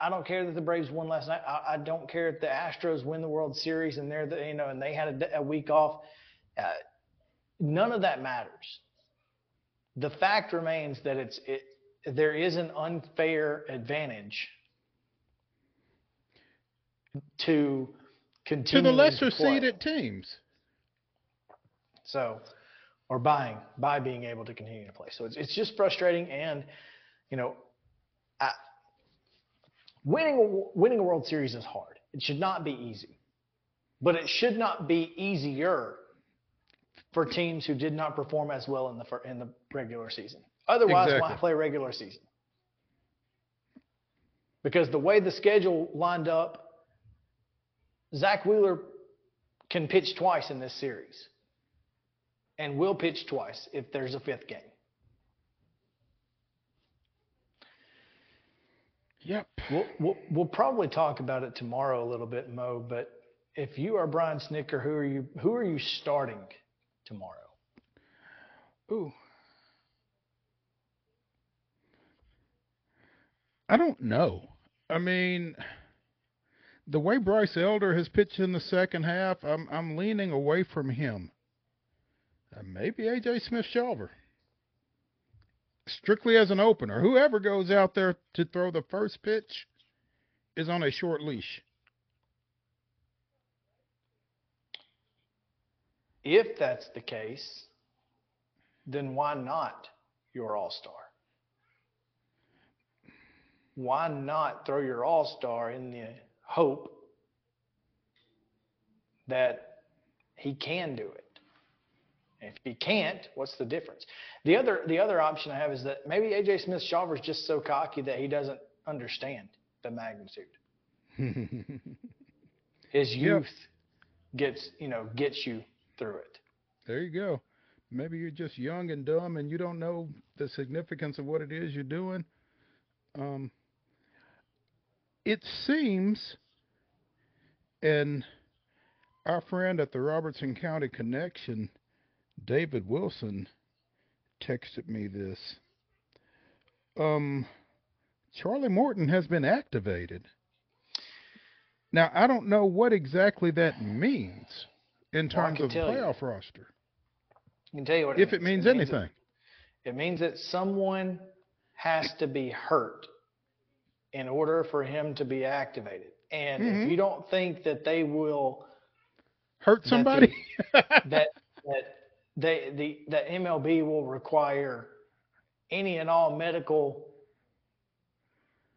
I don't care that the Braves won last night. I, I don't care if the Astros win the World Series and they're the, you know and they had a week off. Uh, none of that matters. The fact remains that it's it there is an unfair advantage to continue to the lesser seeded teams. So, or buying by being able to continue to play. So it's it's just frustrating, and you know, I, winning a, winning a World Series is hard. It should not be easy, but it should not be easier for teams who did not perform as well in the in the regular season. Otherwise, why play regular season? Because the way the schedule lined up, Zack Wheeler can pitch twice in this series and will pitch twice if there's a fifth game. Yep. We'll, we'll, we'll probably talk about it tomorrow a little bit, Mo. But if you are Brian Snitker, who are you? Who are you starting tomorrow? Ooh. I don't know. I mean, the way Bryce Elder has pitched in the second half, I'm I'm leaning away from him. Uh, maybe AJ Smith Shawver. Strictly as an opener. Whoever goes out there to throw the first pitch is on a short leash. If that's the case, then why not your All Star? Why not throw your All Star in the hope that he can do it? If he can't, what's the difference? The other the other option I have is that maybe AJ Smith Shawver is just so cocky that he doesn't understand the magnitude. <laughs> His Yep. youth gets you know gets you through it. There you go. Maybe you're just young and dumb and you don't know the significance of what it is you're doing. Um, it seems, and our friend at the Robertson County Connection, David Wilson, texted me this. Um, Charlie Morton has been activated. Now, I don't know what exactly that means in terms can of the tell you. playoff roster. I can tell you what it If it means that- anything. It means that someone has to be hurt in order for him to be activated. And Mhm. if you don't think that they will Hurt that somebody? <laughs> that that they the that MLB will require any and all medical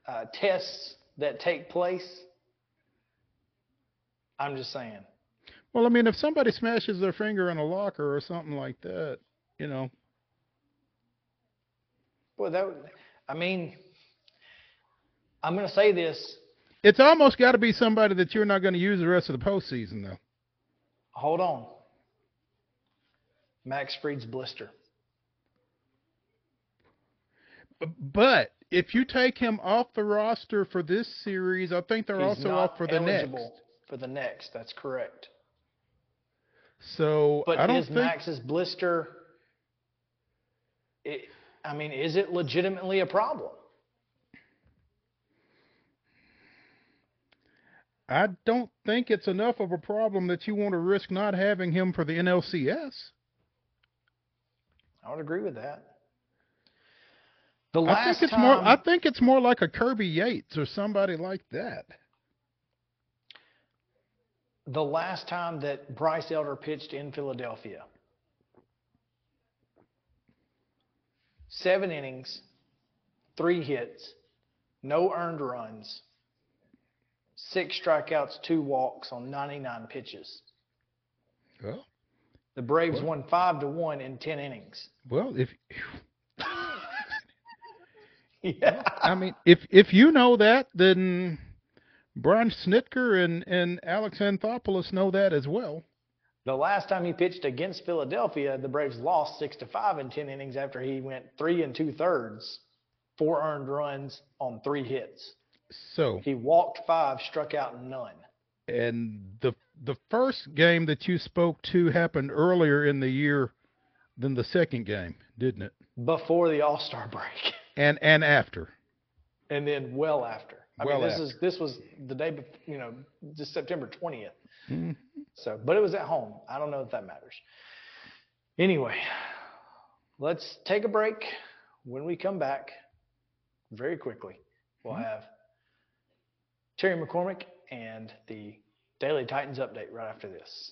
uh, tests that take place. I'm just saying. well, I mean, if somebody smashes their finger in a locker or something like that, you know, Boy, that would, I mean, I'm going to say this. it's almost got to be somebody that you're not going to use the rest of the postseason, though. Hold on. Max Fried's blister. But if you take him off the roster for this series, I think they're He's also off for the next. For the next, that's correct. So But I don't is think Max's blister it, I mean, is it legitimately a problem? I don't think it's enough of a problem that you want to risk not having him for the NLCS. I would agree with that. The I last think it's time, more. I think it's more like a Kirby Yates or somebody like that. the last time that Bryce Elder pitched in Philadelphia, seven innings, three hits, no earned runs, six strikeouts, two walks on 99 pitches. Well, The Braves Well- won five to one in 10 innings. well, if <laughs> Yeah. I mean, if if you know that, then Brian Snitker and and Alex Anthopoulos know that as well. The last time he pitched against Philadelphia, the Braves lost six to five in 10 innings after he went three and two thirds, four earned runs on three hits. So, He walked five, struck out none. and the the first game that you spoke to happened earlier in the year than the second game, didn't it? before the All Star break, And and after. and then well after. I Well mean, this after. is this was the day, you know, just September twentieth. Mhm. So, but it was at home. I don't know if that matters. Anyway, let's take a break. When we come back, very quickly, we'll have Terry McCormick and the Daily Titans update right after this.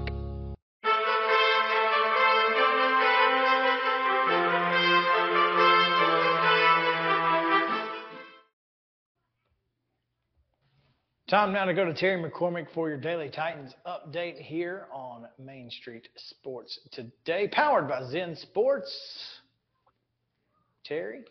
Time now to go to Terry McCormick for your Daily Titans update here on Main Street Sports today, powered by Zen Sports. Terry?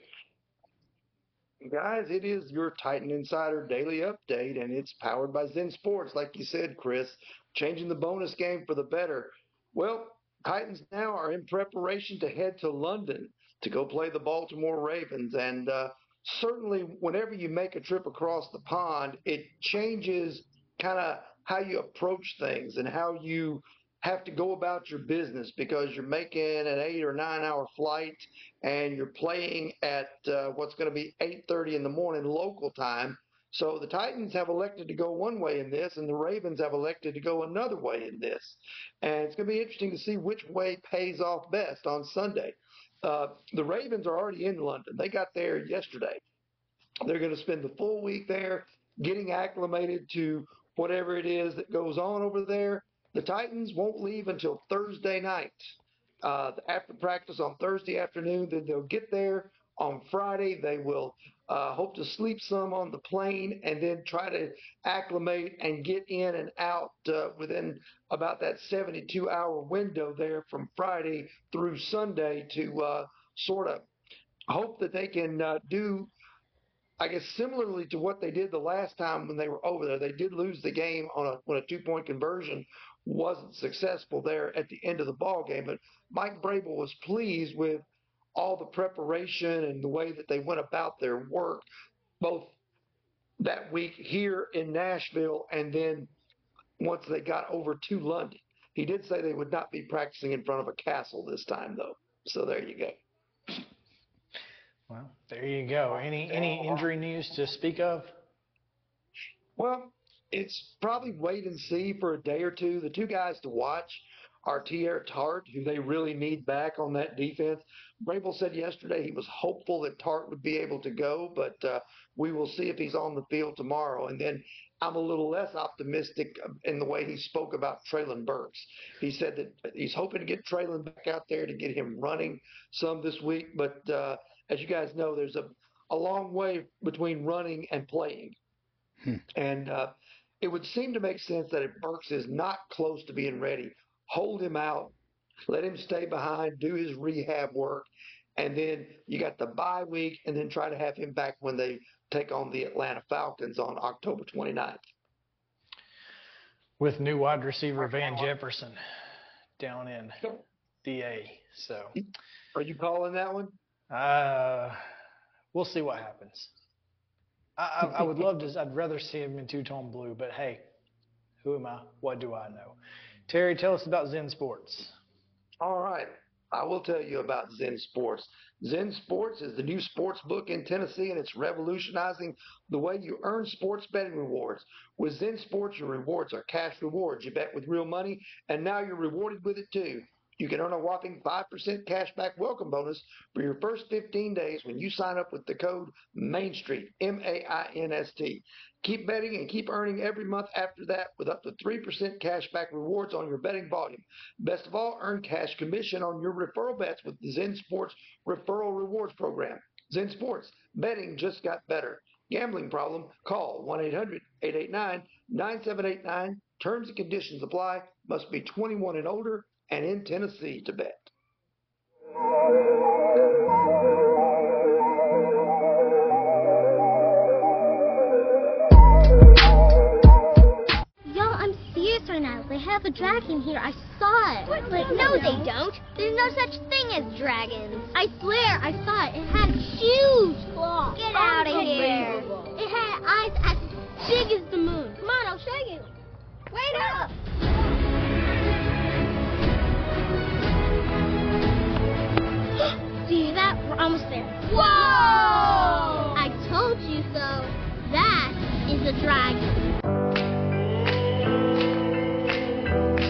Guys, it is your Titan Insider daily update, and it's powered by Zen Sports, like you said, Chris, changing the bonus game for the better. Well, Titans now are in preparation to head to London to go play the Baltimore Ravens, and uh, certainly whenever you make a trip across the pond, it changes kind of how you approach things and how you have to go about your business because you're making an eight or nine hour flight and you're playing at uh, what's going to be 8:30 in the morning local time. So the Titans have elected to go one way in this, and the Ravens have elected to go another way in this. And it's going to be interesting to see which way pays off best on Sunday. Uh, the Ravens are already in London. They got there yesterday. They're going to spend the full week there, getting acclimated to whatever it is that goes on over there. The Titans won't leave until Thursday night. Uh, after practice on Thursday afternoon, then they'll get there on Friday. They will uh, hope to sleep some on the plane and then try to acclimate and get in and out uh, within about that 72 hour window there from Friday through Sunday to uh, sort of hope that they can uh, do I guess similarly to what they did the last time when they were over there, they did lose the game on a when a two point conversion wasn't successful there at the end of the ball game. But Mike Vrabel was pleased with all the preparation and the way that they went about their work, both that week here in Nashville and then once they got over to London. He did say they would not be practicing in front of a castle this time though. So there you go. Well, there you go. Any any uh, injury news to speak of? Well, it's probably wait and see for a day or two. The two guys to watch are Teair Tart, who they really need back on that defense. Vrabel said yesterday he was hopeful that Tart would be able to go, but uh, we will see if he's on the field tomorrow. And then I'm a little less optimistic in the way he spoke about Treylon Burks. He said that he's hoping to get Treylon back out there to get him running some this week. But uh, as you guys know, there's a, a long way between running and playing. Hmm. And uh, it would seem to make sense that if Burks is not close to being ready, hold him out, let him stay behind, do his rehab work, and then you got the bye week, and then try to have him back when they take on the Atlanta Falcons on October 29th. With new wide receiver Van Jefferson down in DA. So, are you calling that one? Uh, we'll see what happens. I, I, I would love to. I'd rather see him in two tone blue, but hey, who am I? What do I know? Terry, tell us about Zen Sports. All right. I will tell you about Zen Sports. Zen Sports is the new sports book in Tennessee, and it's revolutionizing the way you earn sports betting rewards. With Zen Sports, your rewards are cash rewards. You bet with real money, and now you're rewarded with it too. You can earn a whopping 5% cashback welcome bonus for your first 15 days when you sign up with the code Main Street, M A I N S T. Keep betting and keep earning every month after that with up to 3% cashback rewards on your betting volume. Best of all, earn cash commission on your referral bets with the Zen Sports Referral Rewards Program. Zen Sports, betting just got better. Gambling problem? Call 1 800 889 9789. Terms and conditions apply. Must be 21 and older and in Tennessee to bet. Now. They have a dragon here. I saw it. What? No, they don't. There's no such thing as dragons. I swear, I saw it. It had huge claws. Get out of here. It had eyes as big as the moon. Come on, I'll show you. Wait up. <gasps> See that? We're almost there. Whoa! I told you so. That is a dragon.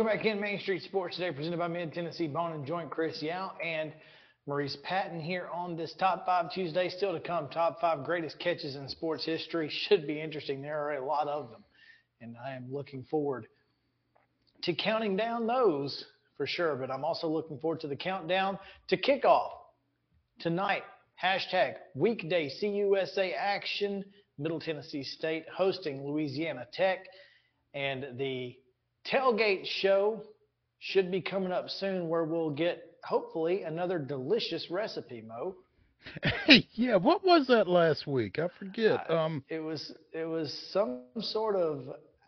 Welcome back in Main Street Sports today, presented by Mid Tennessee Bone and Joint. Chris Yao and Maurice Patton here on this Top 5 Tuesday. Still to come, Top 5 Greatest Catches in Sports History. Should be interesting. There are a lot of them. And I am looking forward to counting down those for sure. But I'm also looking forward to the countdown to kickoff tonight. Hashtag weekday CUSA action. Middle Tennessee State hosting Louisiana Tech. And the tailgate show should be coming up soon where we'll get hopefully another delicious recipe mo Hey, yeah, what was that last week? I forget. Um, it was it was some sort of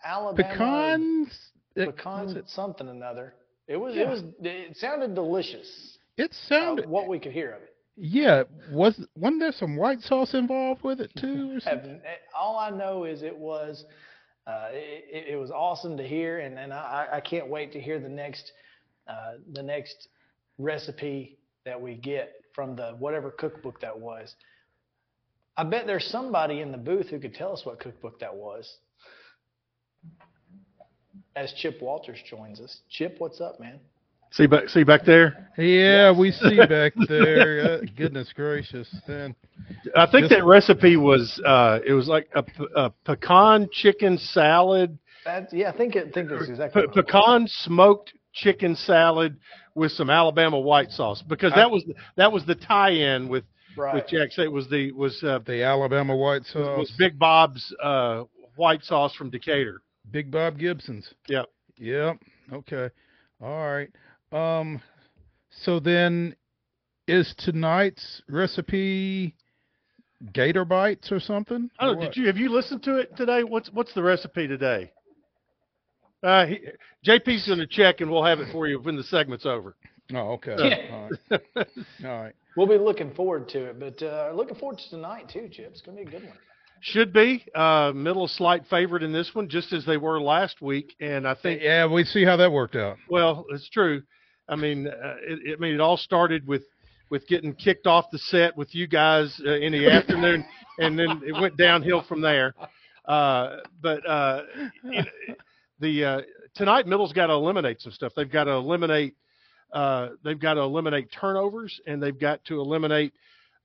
alabama pecans. It- pecan it- something another it was Yeah. it was it sounded delicious It uh, sounded. what we could hear of it Yeah, was wasn't there some white sauce involved with it too? Or all i know is it was uh, it, it was awesome to hear and, and I, I can't wait to hear the next uh, the next recipe that we get from the whatever cookbook that was. I bet there's somebody in the booth who could tell us what cookbook that was. As Chip Walters joins us. Chip, what's up, man? See back, see back there. Yeah, we see back <laughs> there. Uh, goodness gracious, then. I think Just- that recipe was uh, it was like a, a pecan chicken salad, That's, yeah, I think it think that's exactly pe- what it was. pecan smoked chicken salad with some Alabama white sauce because that was that was the tie-in with Right. with Jack. Say it was the was uh, The Alabama white sauce. was Big Bob's uh, white sauce from Decatur. Big Bob Gibson's. Yep. Yep. Okay. All right. Um. So then, is tonight's recipe gator bites or something? Oh, Or did you have you listened to it today? What's what's the recipe today? Uh, he, JP's going to check, and we'll have it for you when the segment's over. Oh, okay. Yeah. All right. <laughs> All right. We'll be looking forward to it, but uh, looking forward to tonight too, Chip. It's going to be a good one. Should be uh, middle slight favorite in this one, just as they were last week, and I think Yeah, we see how that worked out. Well, it's true. I mean, uh, it, it, I mean, it all started with with getting kicked off the set with you guys uh, in the <laughs> afternoon, and then it went downhill from there. Uh, but uh, know, the uh, tonight, Middle's got to eliminate some stuff. They've got to eliminate. Uh, they've got to eliminate turnovers, and they've got to eliminate.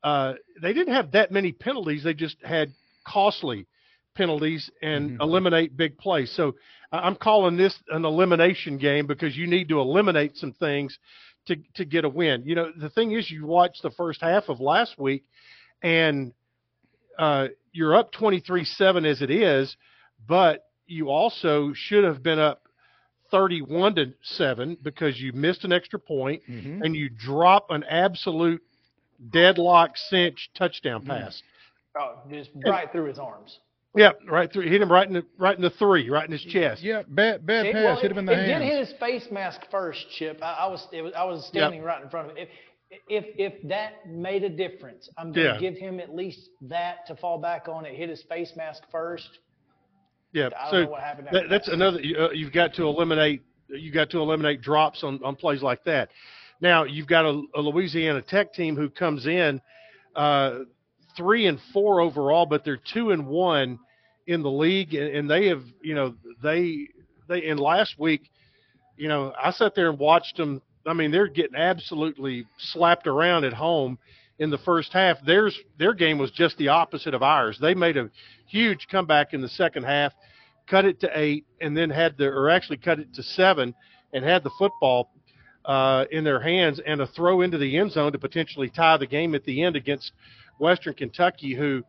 Uh, they didn't have that many penalties. They just had costly penalties and eliminate big plays. So I'm calling this an elimination game because you need to eliminate some things to to get a win. You know, the thing is, you watch the first half of last week, and uh, you're up 23-7 as it is, but you also should have been up 31 to seven because you missed an extra point Mhm. and you drop an absolute deadlock cinch touchdown pass. Oh, just right through his arms. Yeah, right through. Hit him right in the right in the three, right in his chest. Yeah, bad bad It, pass. well, hit him in the it hands. did hit his face mask first, Chip. I, I was, it was I was standing right in front of it. If if if that made a difference, I'm going to Yeah. give him at least that to fall back on. It hit his face mask first. Yeah. I don't so know what happened that, that's another. You, uh, you've got to eliminate. You got to eliminate drops on on plays like that. Now you've got a, a Louisiana Tech team who comes in uh, three and four overall, but they're two and one in the league, and, and they have you know they they in last week, you know I sat there and watched them. I mean they're getting absolutely slapped around at home in the first half. Theirs their game was just the opposite of ours. They made a huge comeback in the second half, cut it to eight, and then had the or actually cut it to seven, and had the football uh, in their hands and a throw into the end zone to potentially tie the game at the end against Western Kentucky, who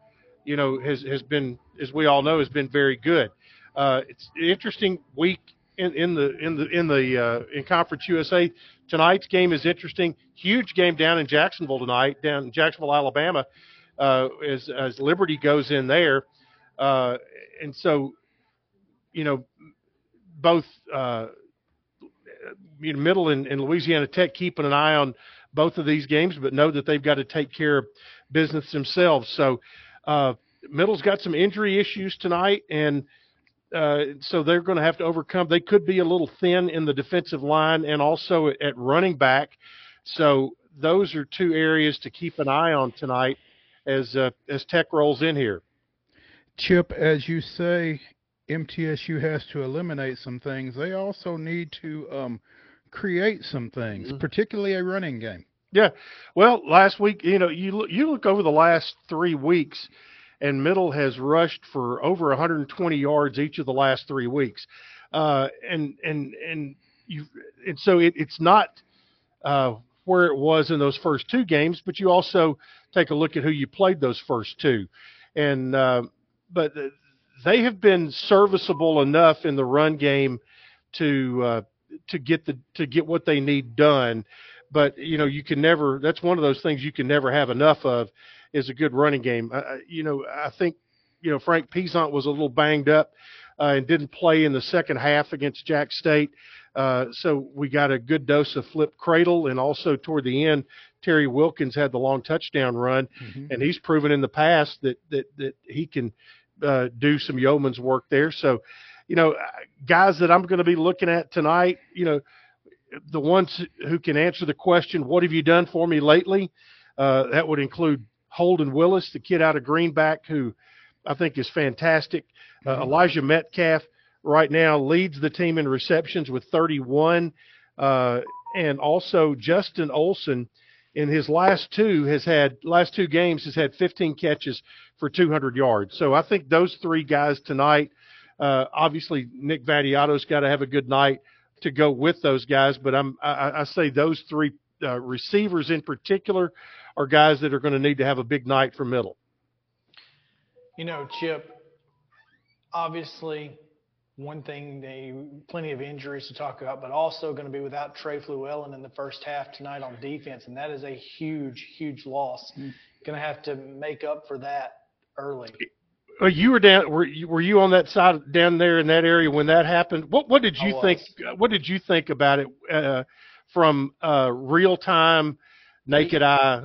you know has has been, as we all know, has been very good. Uh, it's an interesting week in, in the in the in the uh, in Conference USA. Tonight's game is interesting. Huge game down in Jacksonville tonight, down in Jacksonville, Alabama, uh, as as Liberty goes in there, uh, and so you know both uh, Middle and, and Louisiana Tech keeping an eye on both of these games, but know that they've got to take care business themselves. So uh, Middle's got some injury issues tonight, and uh, so they're going to have to overcome. They could be a little thin in the defensive line and also at running back. So those are two areas to keep an eye on tonight as uh, as Tech rolls in here. Chip, as you say, MTSU has to eliminate some things. They also need to um, create some things, Mm-hmm. particularly a running game. Yeah. Well, last week, you know, you look, you look over the last three weeks, and Middle has rushed for over 120 yards each of the last three weeks, uh, and and and you and so it, it's not uh, where it was in those first two games, but you also take a look at who you played those first two, and uh, but they have been serviceable enough in the run game to uh, to get the to get what they need done but you know you can never that's one of those things you can never have enough of is a good running game. Uh, you know i think you know frank Peasant was a little banged up uh, and didn't play in the second half against jack state. Uh, so we got a good dose of flip cradle and also toward the end terry wilkins had the long touchdown run. And he's proven in the past that that that he can uh, do some yeoman's work there. So you know guys that i'm going to be looking at tonight you know the ones who can answer the question, "What have you done for me lately?" Uh, that would include Holden Willis, the kid out of Greenback, who I think is fantastic. Uh, Elijah Metcalf right now leads the team in receptions with 31, uh, and also Justin Olson in his last two has had last two games has had 15 catches for 200 yards. So I think those three guys tonight. Uh, obviously, Nick Vattiato's got to have a good night to go with those guys. But I'm I, I say those three uh, receivers in particular are guys that are going to need to have a big night for middle. You know, Chip, obviously one thing they plenty of injuries to talk about, but also going to be without Trey Fluellen in the first half tonight on defense, and that is a huge, huge loss. Mm-hmm. Going to have to make up for that early. Uh, you were down. Were you, were you on that side down there in that area when that happened? What What did you think? What did you think about it uh, from uh, real time, naked eye?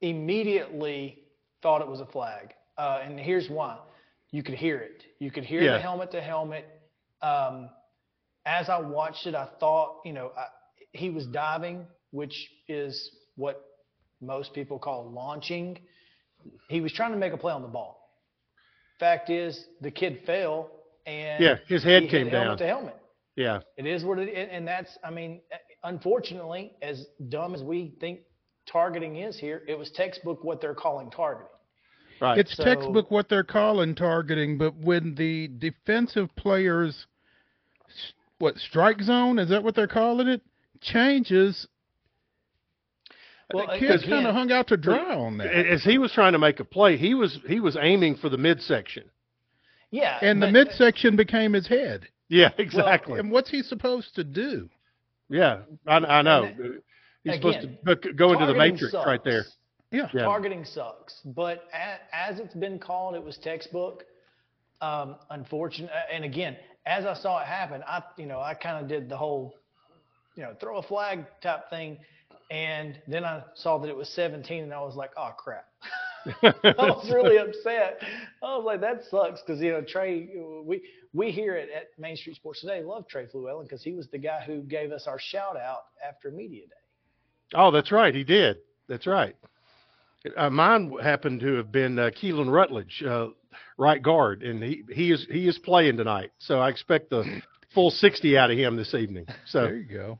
Immediately thought it was a flag, uh, and here's why: you could hear it. You could hear Yeah. the helmet to helmet. Um, as I watched it, I thought, you know, I, he was diving, which is what most people call launching. He was trying to make a play on the ball. Fact is, the kid fell, and Yeah, his head he hit came helmet down. to helmet. Yeah, It is what it is, and that's, I mean, unfortunately, as dumb as we think targeting is here, it was textbook what they're calling targeting. right. It's So- textbook what they're calling targeting, but when the defensive players, what strike zone is that what they're calling it? Changes. Well, the kids kind of hung out to dry on that. As he was trying to make a play, he was he was aiming for the midsection. Yeah, and the but- midsection became his head. Yeah, exactly. And what's he supposed to do? yeah, I, I know. And He's supposed to go into the matrix sucks. right there. Yeah. Yeah. Targeting sucks, but as it's been called, it was textbook. Um, unfortunate, and again, as I saw it happen, I, you know, I kind of did the whole, you know, throw a flag type thing, and then I saw that it was 17, and I was like, oh crap. <laughs> <laughs> I was really upset. I was like, that sucks because you know Trey, we we hear it at Main Street Sports Today. Love Trey Fluellen because he was the guy who gave us our shout out after media day. Oh, that's right. He did. That's right. Uh, mine happened to have been uh, Keelan Rutledge, uh, right guard, and he he is he is playing tonight. So I expect the full sixty out of him this evening. So There you go.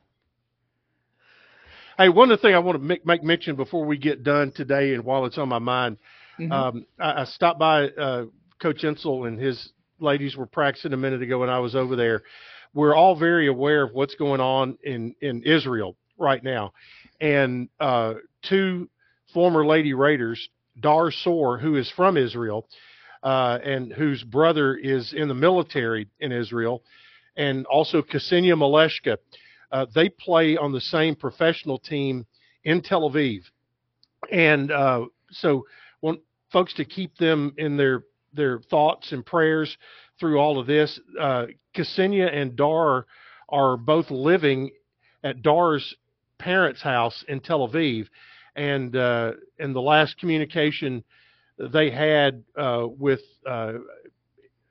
Hey, one other thing I want to make, make mention before we get done today, and while it's on my mind, Mhm. um, I, I stopped by uh, Coach Insell and his ladies were practicing a minute ago, and I was over there. We're all very aware of what's going on in in Israel right now, and uh, two former Lady Raiders, Dar Sor, who is from Israel, uh, and whose brother is in the military in Israel, and also Ksenia Maleshka. Uh, they play on the same professional team in Tel Aviv, and uh, so want folks to keep them in their their thoughts and prayers through all of this. Uh, Ksenia and Dar are both living at Dar's parents' house in Tel Aviv, and uh, and the last communication they had uh, with uh,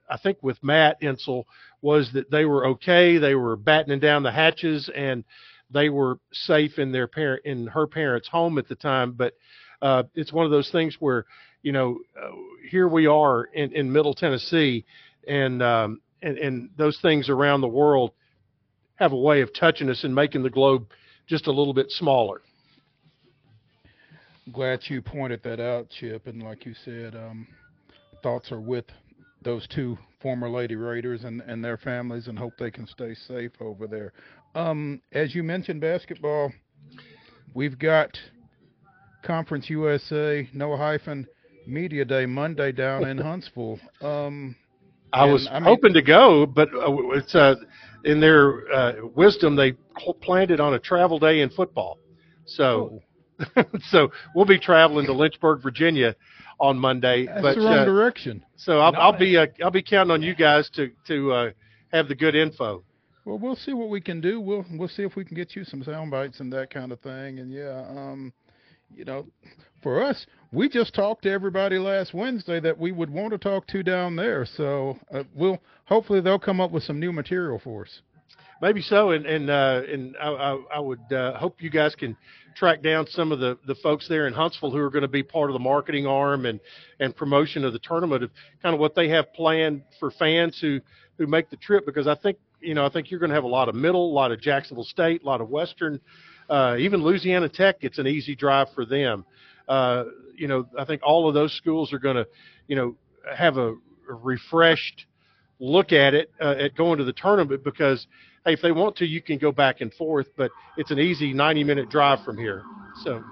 I think with Matt Insell was that they were okay. They were battening down the hatches and they were safe in their parent in her parents' home at the time. But uh, it's one of those things where you know uh, here we are in, in Middle Tennessee, and, um, and and those things around the world have a way of touching us and making the globe just a little bit smaller. Glad you pointed that out, Chip. And like you said, um, thoughts are with those two former Lady Raiders and, and their families and hope they can stay safe over there. Um, as you mentioned, basketball, we've got Conference USA, no hyphen, Media Day Monday down in <laughs> Huntsville. Um, I was I mean- hoping to go, but uh, it's uh, in their uh, wisdom they planned it on a travel day in football. So, <laughs> so we'll be traveling to Lynchburg, Virginia, on Monday. That's but the wrong uh, direction. so I'll, I'll be uh, I'll be counting on you guys to to uh, have the good info. Well, we'll see what we can do. We'll we'll see if we can get you some sound bites and that kind of thing. And yeah, um, you know, for us, we just talked to everybody last Wednesday that we would want to talk to down there. So uh, we'll hopefully they'll come up with some new material for us. Maybe so, and and uh, and I, I, I would uh, hope you guys can track down some of the, the folks there in Huntsville who are going to be part of the marketing arm and and promotion of the tournament of kind of what they have planned for fans who who make the trip because I think you know I think you're going to have a lot of middle, a lot of Jacksonville State, a lot of Western, uh, even Louisiana Tech. It's an easy drive for them. Uh, you know I think all of those schools are going to you know have a refreshed look at it uh, at going to the tournament because hey, if they want to, you can go back and forth, but it's an easy 90 minute drive from here. So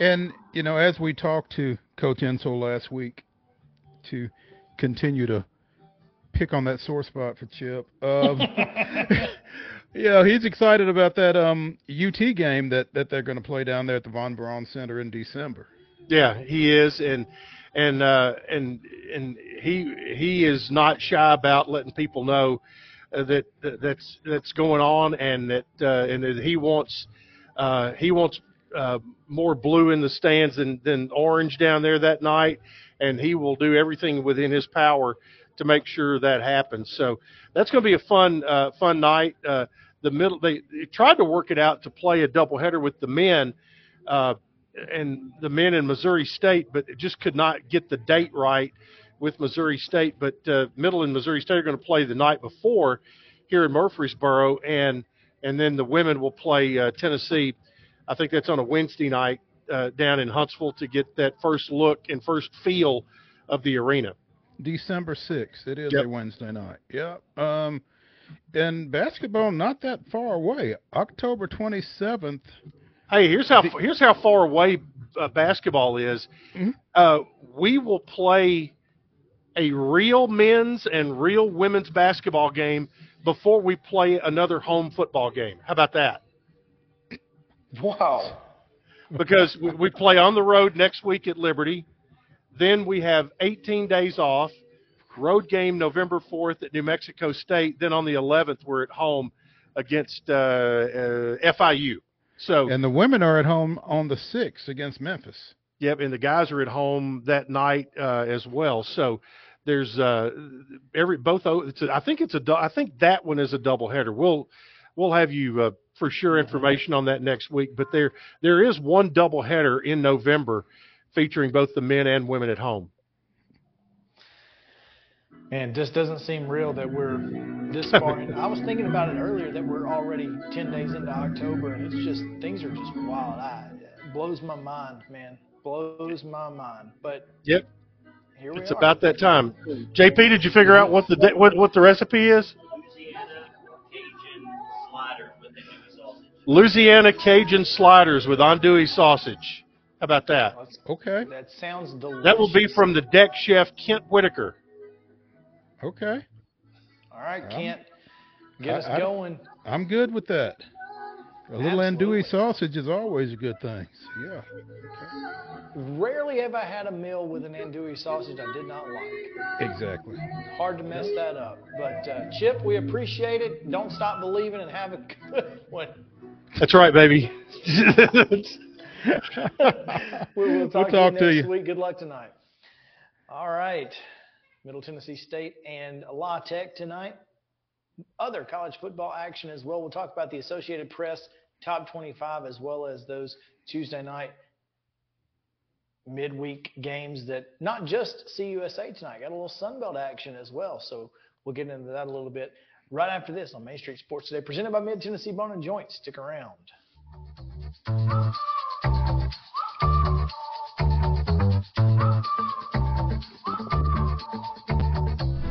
And you know, as we talked to Coach Insell last week, to continue to pick on that sore spot for Chip. Um, <laughs> <laughs> yeah, he's excited about that um, UT game that, that they're going to play down there at the Von Braun Center in December. Yeah, he is, and and uh, and and he he is not shy about letting people know that, that that's that's going on, and that uh, and that he wants uh, he wants uh, more blue in the stands than than orange down there that night, and he will do everything within his power to make sure that happens. So that's going to be a fun uh, fun night. Uh, the middle they, they tried to work it out to play a doubleheader with the men. Uh, and the men in Missouri State, but just could not get the date right with Missouri State. But uh, Middle and Missouri State are going to play the night before here in Murfreesboro, and and then the women will play uh, Tennessee. I think that's on a Wednesday night uh, down in Huntsville to get that first look and first feel of the arena. December sixth. It is Yep. a Wednesday night. Yeah. Um, and basketball not that far away. October twenty seventh. Hey, here's how here's how far away uh, basketball is. Uh, we will play a real men's and real women's basketball game before we play another home football game. How about that? Wow. Because we, we play on the road next week at Liberty, then we have 18 days off. Road game November 4th at New Mexico State. Then on the 11th we're at home against uh, uh, FIU. So And the women are at home on the sixth against Memphis. Yep, and the guys are at home that night uh, as well. So there's uh, every both. It's a, I think it's a. I think that one is a double header. We'll we'll have you uh, for sure information on that next week. But there there is one double header in November featuring both the men and women at home. Man, this doesn't seem real that we're this far. I was thinking about it earlier that we're already 10 days into October, and it's just things are just wild. I, it blows my mind, man. Blows my mind. But Yep, here we it's are. about that time. JP, did you figure out what the da- what what the recipe is? Louisiana Cajun sliders with andouille sausage. How about that? Okay. That sounds delicious. That will be from the deck chef Kent Whitaker. Okay. All right, Um, Kent. Get us I- I- going. I'm good with that. A little andouille sausage is always a good thing. Yeah. Rarely have I had a meal with an andouille sausage I did not like. Exactly. Hard to mess that up. But uh, Chip, we appreciate it. Don't stop believing and have a good <laughs> one. That's right, baby. <laughs> We'll, we'll talk, talk to to you next you. week. Good luck tonight. All right. Middle Tennessee State and La Tech tonight. Other college football action as well. We'll talk about the Associated Press top 25 as well as those Tuesday night midweek games that not just CUSA tonight, got a little Sunbelt action as well. So we'll get into that a little bit right after this on Main Street Sports Today, presented by Mid Tennessee Bone and Joint. Stick around.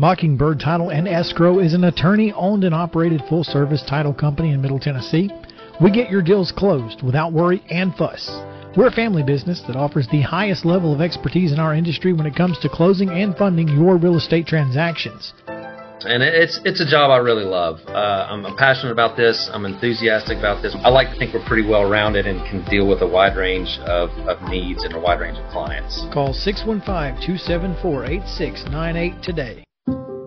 Mockingbird Title and Escrow is an attorney owned and operated full service title company in Middle Tennessee. We get your deals closed without worry and fuss. We're a family business that offers the highest level of expertise in our industry when it comes to closing and funding your real estate transactions. and it's it's a job I really love. Uh, I'm, I'm passionate about this. I'm enthusiastic about this. I like to think we're pretty well rounded and can deal with a wide range of, of needs and a wide range of clients. Call 615 274 8698 today.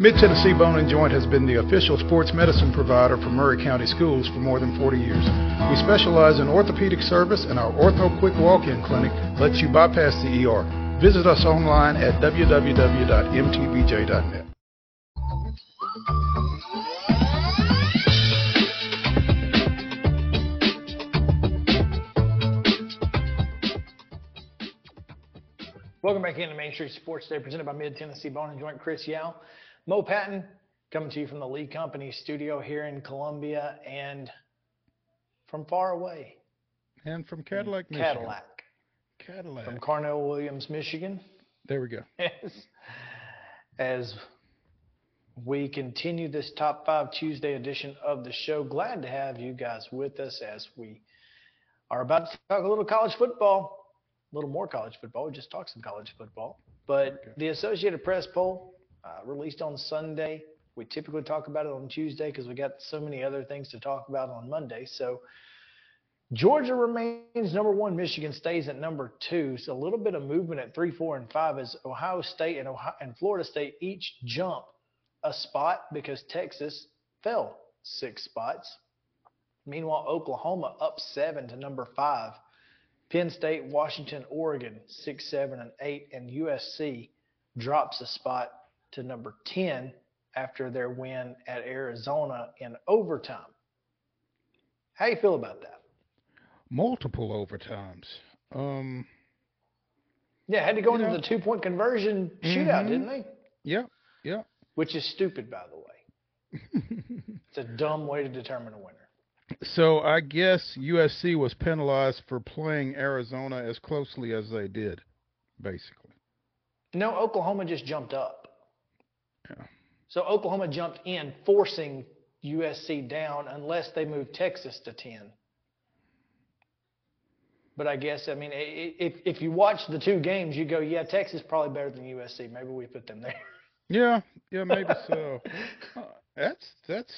Mid Tennessee Bone and Joint has been the official sports medicine provider for Maury County Schools for more than 40 years. We specialize in orthopedic service, and our Ortho Quick Walk In Clinic lets you bypass the ER. Visit us online at www.mtbj.net. Welcome back into Main Street Sports Day, presented by Mid Tennessee Bone and Joint. Chris Yao, Mo Patton, coming to you from the Lee Company studio here in Columbia and from far away. And from Cadillac, mm, Michigan. Cadillac. Cadillac. From Carnell Williams, Michigan. There we go. As, as we continue this Top 5 Tuesday edition of the show, glad to have you guys with us as we are about to talk a little college football, a little more college football. We just talked some college football. But okay. the Associated Press poll uh, released on Sunday. We typically talk about it on Tuesday because we got so many other things to talk about on Monday. So Georgia remains number one. Michigan stays at number two. So a little bit of movement at three, four, and five as Ohio State and, Ohio, and Florida State each jump a spot because Texas fell six spots. Meanwhile, Oklahoma up seven to number five. Penn State, Washington, Oregon, six, seven, and eight, and USC drops a spot to number 10 after their win at Arizona in overtime. How you feel about that? Multiple overtimes. Um, yeah, had to go into know, the two point conversion shootout, mm-hmm. didn't they? Yeah, yeah. Which is stupid, by the way. <laughs> it's a dumb way to determine a winner. So I guess USC was penalized for playing Arizona as closely as they did, basically. No, Oklahoma just jumped up. Yeah. So Oklahoma jumped in, forcing USC down unless they moved Texas to 10. But I guess, I mean, if, if you watch the two games, you go, yeah, Texas probably better than USC. Maybe we put them there. Yeah, yeah, maybe so. <laughs> uh, that's that's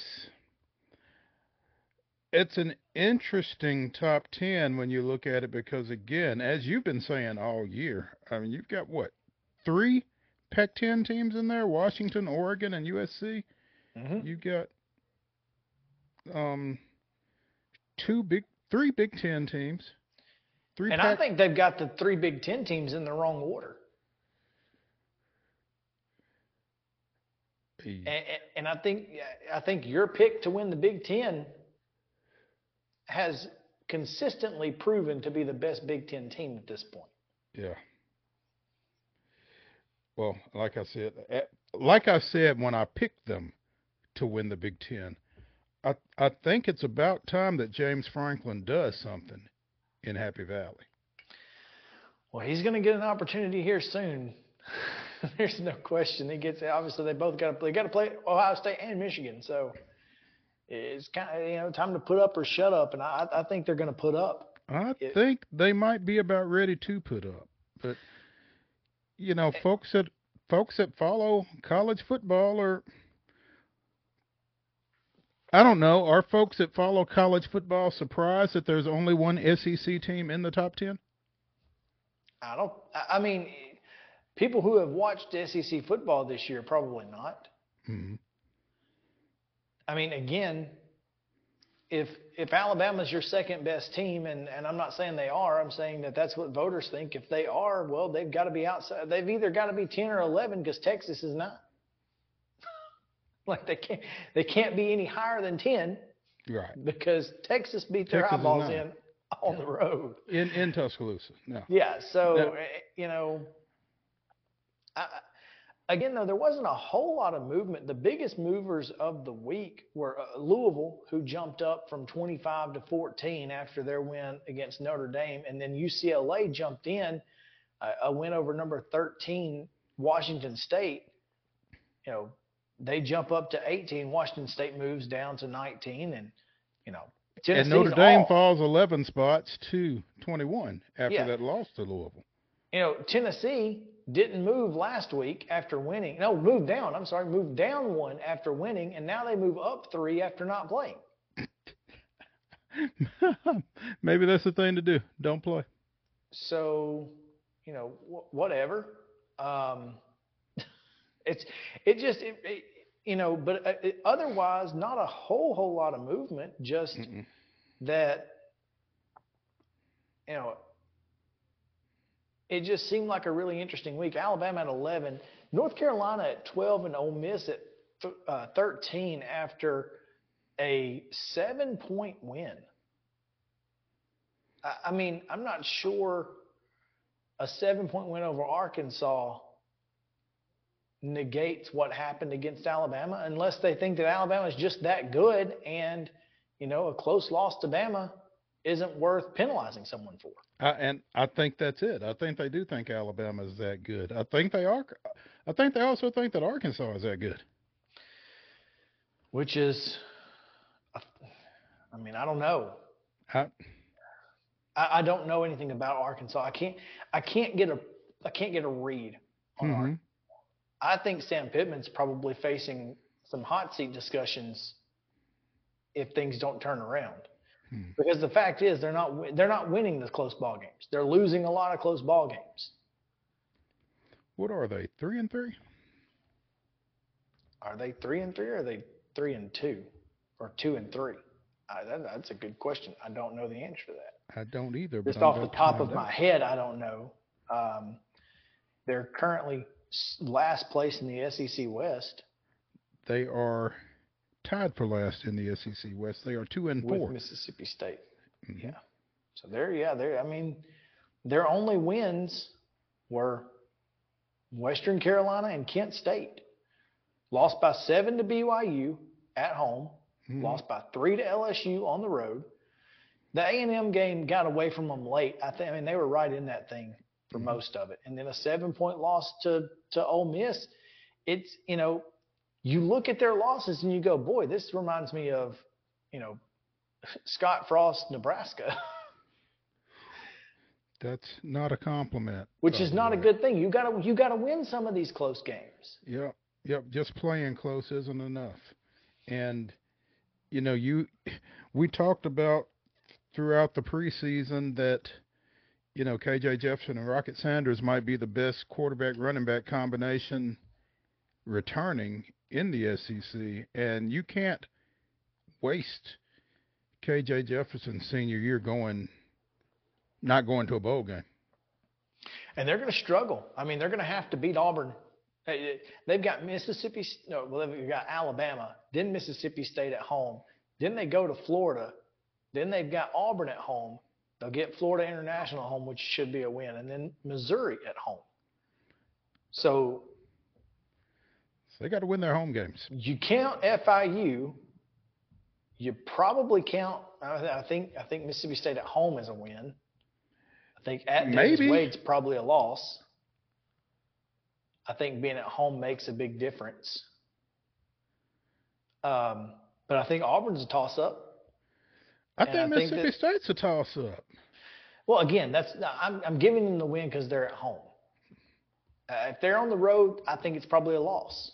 it's an interesting top 10 when you look at it because again as you've been saying all year i mean you've got what three pac 10 teams in there washington oregon and usc mm-hmm. you've got um two big three big 10 teams three and Pac- i think they've got the three big 10 teams in the wrong order and, and i think i think your pick to win the big 10 has consistently proven to be the best Big Ten team at this point. Yeah. Well, like I said, like I said when I picked them to win the Big Ten, I I think it's about time that James Franklin does something in Happy Valley. Well, he's going to get an opportunity here soon. <laughs> There's no question. He gets obviously they both got to play. Got to play Ohio State and Michigan, so it's kind of you know time to put up or shut up, and I I think they're going to put up. I it, think they might be about ready to put up, but you know, folks that folks that follow college football are. I don't know. Are folks that follow college football surprised that there's only one SEC team in the top ten? I don't. I mean, people who have watched SEC football this year probably not. Mm-hmm. I mean, again, if if Alabama's your second best team, and, and I'm not saying they are, I'm saying that that's what voters think. If they are, well, they've got to be outside. They've either got to be 10 or 11 because Texas is not. <laughs> Like they can't they can't be any higher than ten Right. because Texas beat their Texas eyeballs in on the road. In in Tuscaloosa. No. Yeah, so Yeah. eh, you know, I- again though there wasn't a whole lot of movement. The biggest movers of the week were uh, Louisville, who jumped up from 25 to 14 after their win against Notre Dame, and then UCLA jumped in uh, a win over number 13 Washington State. You know, they jump up to 18. Washington State moves down to 19, and you know, Tennessee. and Notre Dame off. falls 11 spots to 21 after Yeah. that loss to Louisville. you know, Tennessee didn't move last week after winning. No, moved down. I'm sorry, moved down one after winning, and now they move up three after not playing. <laughs> Maybe that's the thing to do. Don't play. So, you know, wh- whatever. Um, <laughs> it's it just it, it, you know, but uh, it, otherwise, not a whole whole lot of movement. Just that you know, it just seemed like a really interesting week. Alabama at 11, North Carolina at 12, and Ole Miss at th- uh, 13 after a seven point win. I, I mean, I'm not sure a seven point win over Arkansas negates what happened against Alabama unless they think that Alabama is just that good and, you know, a close loss to Bama isn't worth penalizing someone for. I, and I think that's it. I think they do think Alabama is that good. I think they are. I think they also think that Arkansas is that good. Which is, I mean, I don't know. I, I, I don't know anything about Arkansas. I can't. I can't get a. I can't get a read. mhm. I think Sam Pittman's probably facing some hot seat discussions if things don't turn around. Because the fact is, they're not they're not winning the close ball games. They're losing a lot of close ball games. What are they? Three and three? Are they three and three, or are they three and two, or two and three? I, that, that's a good question. I don't know the answer to that. I don't either. Just off the top of my head, I don't know. Um, they're currently last place in the SEC West they are tied for last in the SEC West. They are two and with four. Mississippi State. Mhm. Yeah. So they're yeah they're I mean their only wins were Western Carolina and Kent State. Lost by seven to BYU at home. Mhm. Lost by three to LSU on the road. The A and M game got away from them late. I think I mean they were right in that thing for most of it. And then a seven point loss to to Ole Miss. It's you know you look at their losses and you go, boy, this reminds me of you know <laughs> Scott Frost, Nebraska, <laughs> That's not a compliment. which is not a good thing. You got to you got to win some of these close games. Yep, yep. Just playing close isn't enough. And you know, you <laughs> we talked about throughout the preseason that you know KJ Jefferson and Rocket Sanders might be the best quarterback running back combination returning in the SEC, and you can't waste KJ Jefferson's senior year going not going to a bowl game. and they're going to struggle. I mean, they're going to have to beat Auburn. They've got Mississippi, no, well, they've got Alabama, then Mississippi State at home, then they go to Florida, then they've got Auburn at home. They'll get Florida International home, which should be a win, and then Missouri at home. So they got to win their home games. you count FIU. You probably count. I think. I think Mississippi State at home is a win. I think at Maybe. Wade's probably a loss. I think being at home makes a big difference. Um, but I think Auburn's a toss-up. I think I think Mississippi that- State's a toss up. Well, again, that's I'm, I'm giving them the win because they're at home. Uh, if they're on the road, I think it's probably a loss.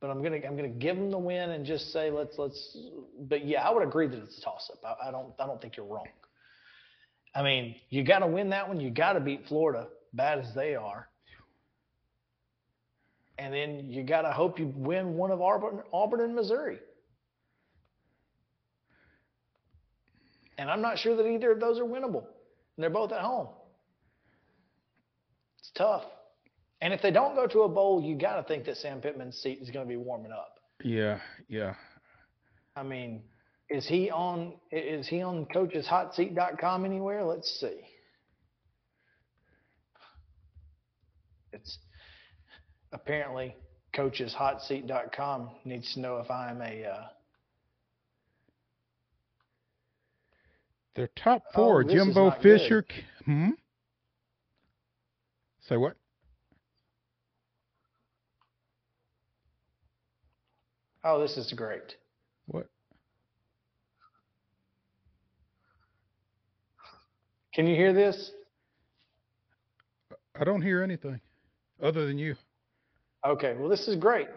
But I'm gonna I'm gonna give them the win and just say let's let's. But yeah, I would agree that it's a toss up. I, I don't I don't think you're wrong. I mean, you got to win that one. You got to beat Florida, bad as they are. And then you got to hope you win one of Auburn, Auburn and Missouri. And I'm not sure that either of those are winnable. And they're both at home. It's tough. And if they don't go to a bowl, you got to think that Sam Pittman's seat is going to be warming up. Yeah, yeah. I mean, is he on is he on coacheshotseat.com anywhere? Let's see. It's apparently coacheshotseat.com needs to know if I'm a uh, Their top Oh, four: this Jimbo not good. Fisher. Hmm. Say what? Oh, this is great. What? Can you hear this? I don't hear anything other than you. Okay, well, this is great.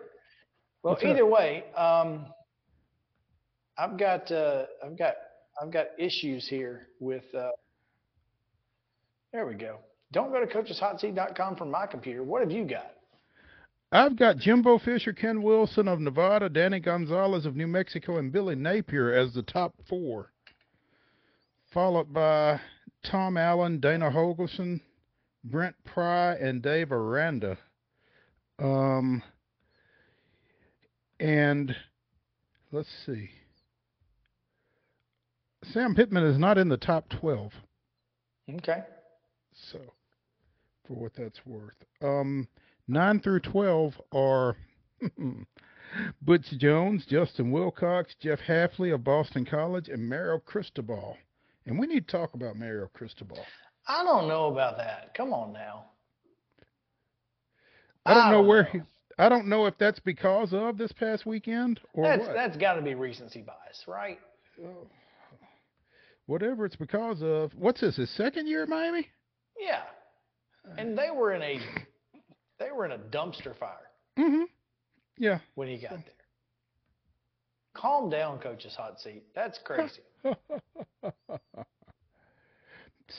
Well, What's up? either way, um, I've got uh, I've got I've got issues here with. Uh, there we go. Don't go to coacheshotseat.com from my computer. What have you got? I've got Jimbo Fisher, Ken Wilson of Nevada, Danny Gonzales of New Mexico, and Billy Napier as the top four, followed by Tom Allen, Dana Holgorsen, Brent Pry, and Dave Aranda. Um, and let's see. Sam Pittman is not in the top 12. Okay. So, for what that's worth. Um, 9 through 12 are <laughs> Butch Jones, Justin Wilcox, Jeff Hafley of Boston College, and Mario Cristobal. And we need to talk about Mario Cristobal. I don't know about that. Come on now. I don't I know don't where know. he. I don't know if that's because of this past weekend or That's what. that's got to be recency bias, right? Whatever it's because of. What's this? His second year at Miami? Yeah. And they were in a <laughs> they were in a dumpster fire Mm-hmm. Yeah. when he got there. Calm down, coach's hot seat. That's crazy. <laughs>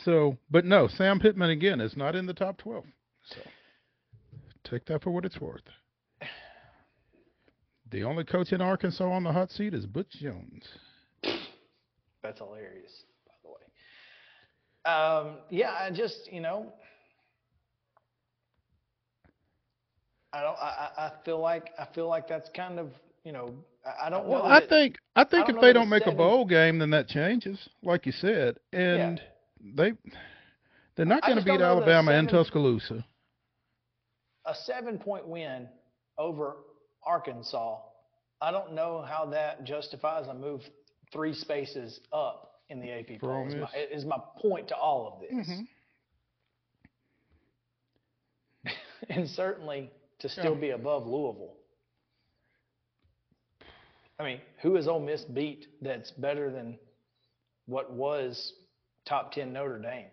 So, but no, Sam Pittman again is not in the top 12. So, take that for what it's worth. <sighs> The only coach in Arkansas on the hot seat is Butch Jones. That's hilarious, by the way. Um, yeah, I just you know, I don't. I, I I feel like I feel like that's kind of you know. I, I don't Well. I think I think don't if they don't make a seven- bowl game, then that changes, like you said, and they they're not going to beat Alabama and Tuscaloosa. a seven point win over Arkansas, I don't know how that justifies a move three spaces up in the AP poll. Is my, is my point to all of this, Mhm. <laughs> and certainly to still Yeah. be above Louisville. I mean, who has Ole Miss beat that's better than what was top ten Notre Dame?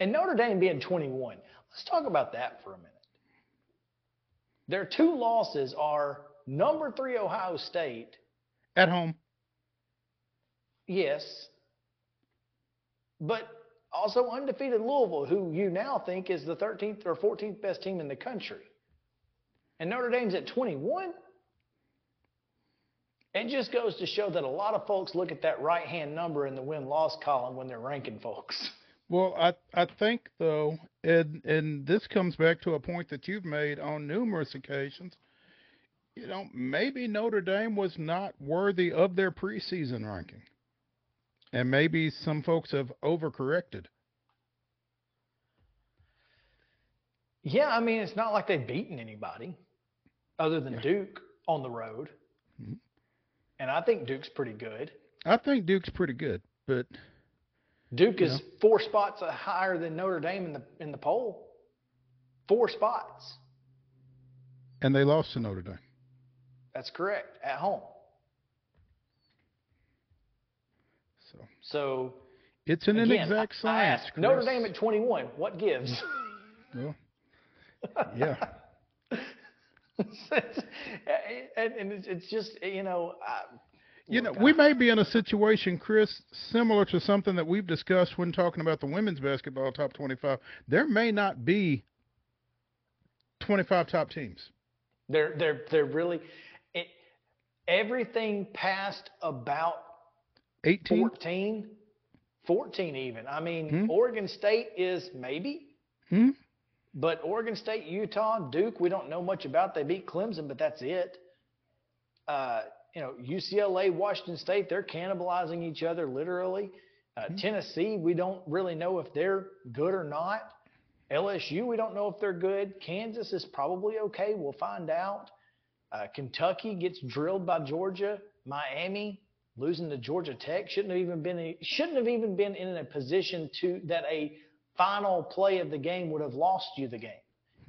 And Notre Dame being 21. Let's talk about that for a minute. Their two losses are number three Ohio State, At home, yes, but also undefeated Louisville, who you now think is the 13th or 14th best team in the country. And Notre Dame's at 21. It just goes to show that a lot of folks look at that right hand number in the win loss column when they're ranking folks. Well, I I think though, and and this comes back to a point that you've made on numerous occasions. You know, maybe Notre Dame was not worthy of their preseason ranking, and maybe some folks have overcorrected. Yeah, I mean, it's not like they've beaten anybody other than Duke on the road. Mhm. And I think Duke's pretty good. I think Duke's pretty good, but Duke is four spots higher than Notre Dame in the in the poll. Four spots. and they lost to Notre Dame. That's correct at home. So So it's an again, inexact I- I science. ask, Notre Dame at 21. What gives? Well, yeah. <laughs> <laughs> And, and it's, it's just you know. I, You know, we may be in a situation, Chris, similar to something that we've discussed when talking about the women's basketball top 25. There may not be 25 top teams. They're they're they're really it, everything past about 18? 14, 14 even. I mean, Hmm. Oregon State is maybe, Hmm? But Oregon State, Utah, Duke, we don't know much about. They beat Clemson, but that's it. uh, you know, UCLA, Washington State, they're cannibalizing each other literally. Uh, Tennessee, we don't really know if they're good or not. LSU, we don't know if they're good. Kansas is probably okay. We'll find out. Uh, Kentucky gets drilled by Georgia. Miami losing to Georgia Tech shouldn't have even been a, shouldn't have even been in a position to that a final play of the game would have lost you the game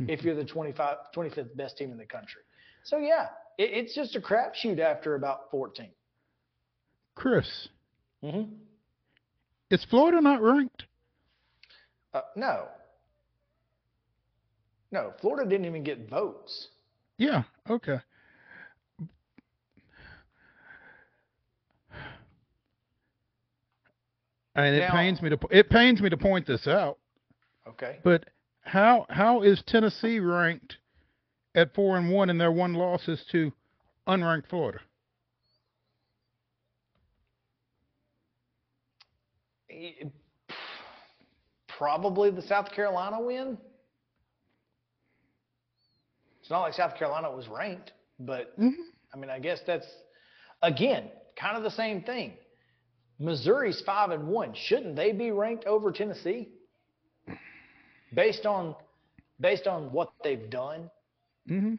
if you're the 25, 25th best team in the country. So yeah, it, it's just a crapshoot after about 14. Chris, Mm-hmm. is Florida not ranked? Uh, no, no, Florida didn't even get votes. Yeah. Okay. And it pains me to it pains me to point this out, Okay. but how how is Tennessee ranked at four and one and their one loss is to unranked Florida? Probably the South Carolina win. It's not like South Carolina was ranked, but mm-hmm. I mean, I guess that's again kind of the same thing. Missouri's five and one. Shouldn't they be ranked over Tennessee? Based on based on what they've done. Mm-hmm.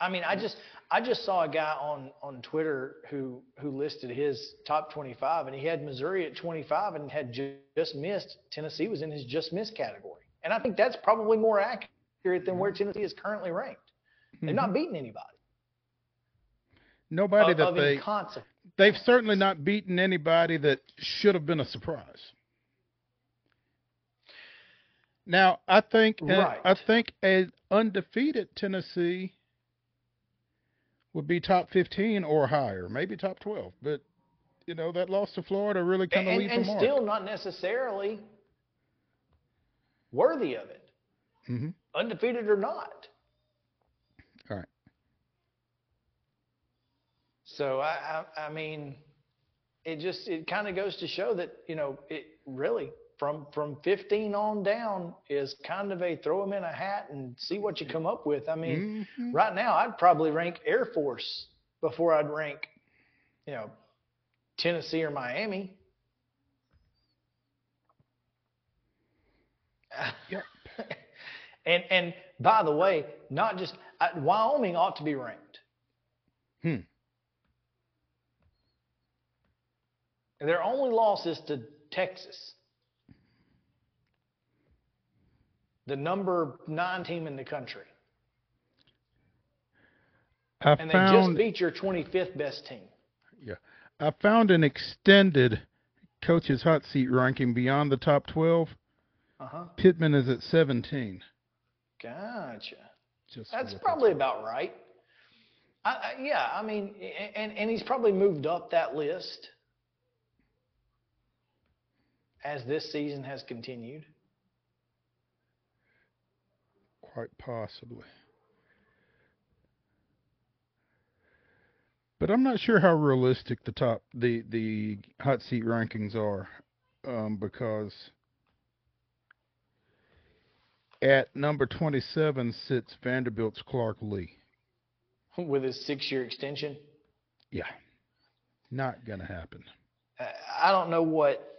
I mean, I just I just saw a guy on on Twitter who who listed his top 25, and he had Missouri at 25 and had ju- just missed. Tennessee was in his just missed category, and I think that's probably more accurate than where Tennessee is currently ranked. They've not beaten anybody. Nobody of, that of they consequence. They've certainly not beaten anybody that should have been a surprise. Now, I think uh, Right. I think a undefeated Tennessee would be top 15 or higher, maybe top 12, but you know, that loss to Florida really kind of and, leaves and a mark. still not necessarily worthy of it, Mhm. undefeated or not. All right. So I, I, I mean, it just it kind of goes to show that you know it really from from 15 on down is kind of a throw them in a hat and see what you come up with. I mean, Mhm. right now I'd probably rank Air Force before I'd rank, you know, Tennessee or Miami. Yep. <laughs> and and by the way, not just uh, Wyoming ought to be ranked. Hmm. Their only loss is to Texas, the number nine team in the country, I and they just beat your 25th best team. yeah. I found an extended coach's hot seat ranking beyond the top 12. Uh huh. Pittman is at 17. Gotcha. Just That's probably about right. I, I, yeah, I mean, and and he's probably moved up that list as this season has continued. Quite possibly. But I'm not sure how realistic the top the the hot seat rankings are, um, because at number 27 sits Vanderbilt's Clark Lea. with his six-year extension. Yeah, not gonna happen. Uh, I don't know what,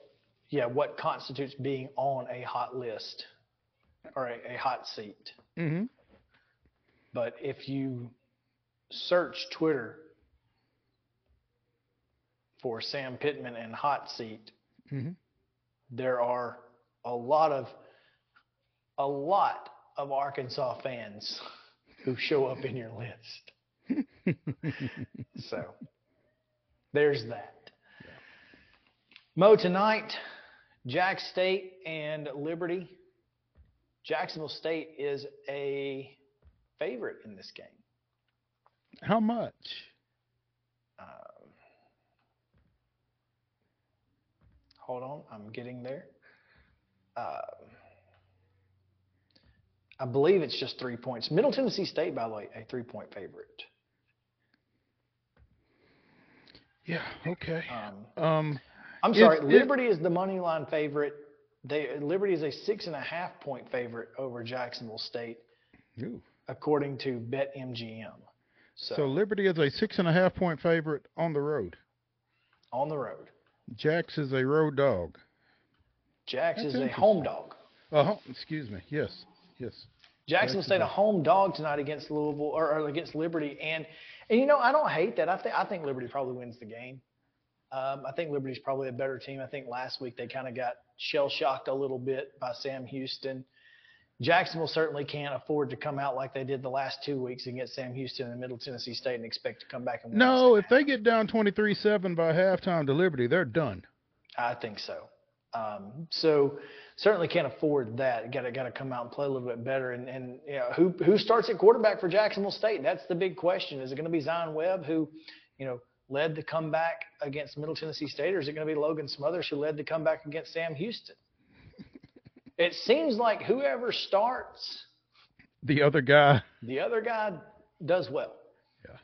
yeah, what constitutes being on a hot list or a, a hot seat. Mm-hmm. But if you search Twitter for Sam Pittman and hot seat, Mm-hmm. there are a lot of a lot of Arkansas fans <laughs> who show up in your list. <laughs> So there's that. Mo tonight, Jack State and Liberty. Jacksonville State is a favorite in this game. How much? Um, hold on, I'm getting there. Um, I believe it's just three points. Middle Tennessee State, by the way, a three-point favorite. Yeah. Okay. Um, Um. I'm sorry, it- Liberty is the money line favorite. They Liberty is a six and a half point favorite over Jacksonville State, Ooh. according to BetMGM. So, So Liberty is a six and a half point favorite on the road. on the road, Jax is a road dog. Jax That's is a home dog. Uh. Excuse me. Yes. Yes. Jackson Jackson's State a a- home dog tonight against Louisville or, or against Liberty, and and you know I don't hate that. I think I think Liberty probably wins the game. Um, I think Liberty's probably a better team. I think last week they kind of got shell shocked a little bit by Sam Houston. Jacksonville certainly can't afford to come out like they did the last two weeks and get Sam Houston and Middle Tennessee State and expect to come back and win. No, if they get down twenty three seven by halftime to Liberty, they're done. I think so. Um, so certainly can't afford that. Got to got to come out and play a little bit better. And and you know, who who starts at quarterback for Jacksonville State? That's the big question. Is it going to be Zion Webb who, you know, led the comeback against Middle Tennessee State, or is it going to be Logan Smothers who led the comeback against Sam Houston? <laughs> it seems like whoever starts, The other guy. the other guy does well. Yeah.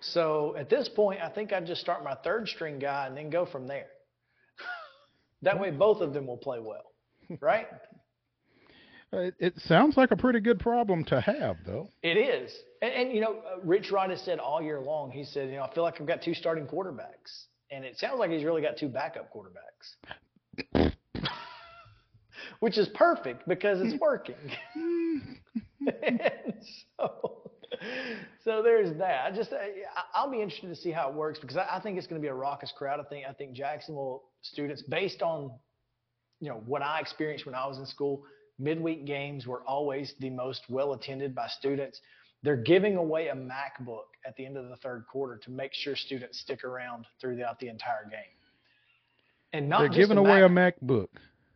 So at this point, I think I'd just start my third string guy and then go from there. <laughs> that way, both of them will play well, <laughs> right? It, it sounds like a pretty good problem to have, though. It is. And, and you know, uh, Rich Rod has said all year long, he said, you know, I feel like I've got two starting quarterbacks. And it sounds like he's really got two backup quarterbacks. <laughs> Which is perfect because it's working. <laughs> So, so there's that. I just, I, I'll be interested to see how it works because I, I think it's going to be a raucous crowd. I think, I think Jacksonville students, based on, you know, what I experienced when I was in school, midweek games were always the most well attended by students. They're giving away a MacBook at the end of the third quarter to make sure students stick around throughout the entire game. And not They're just giving a away Mac- a MacBook.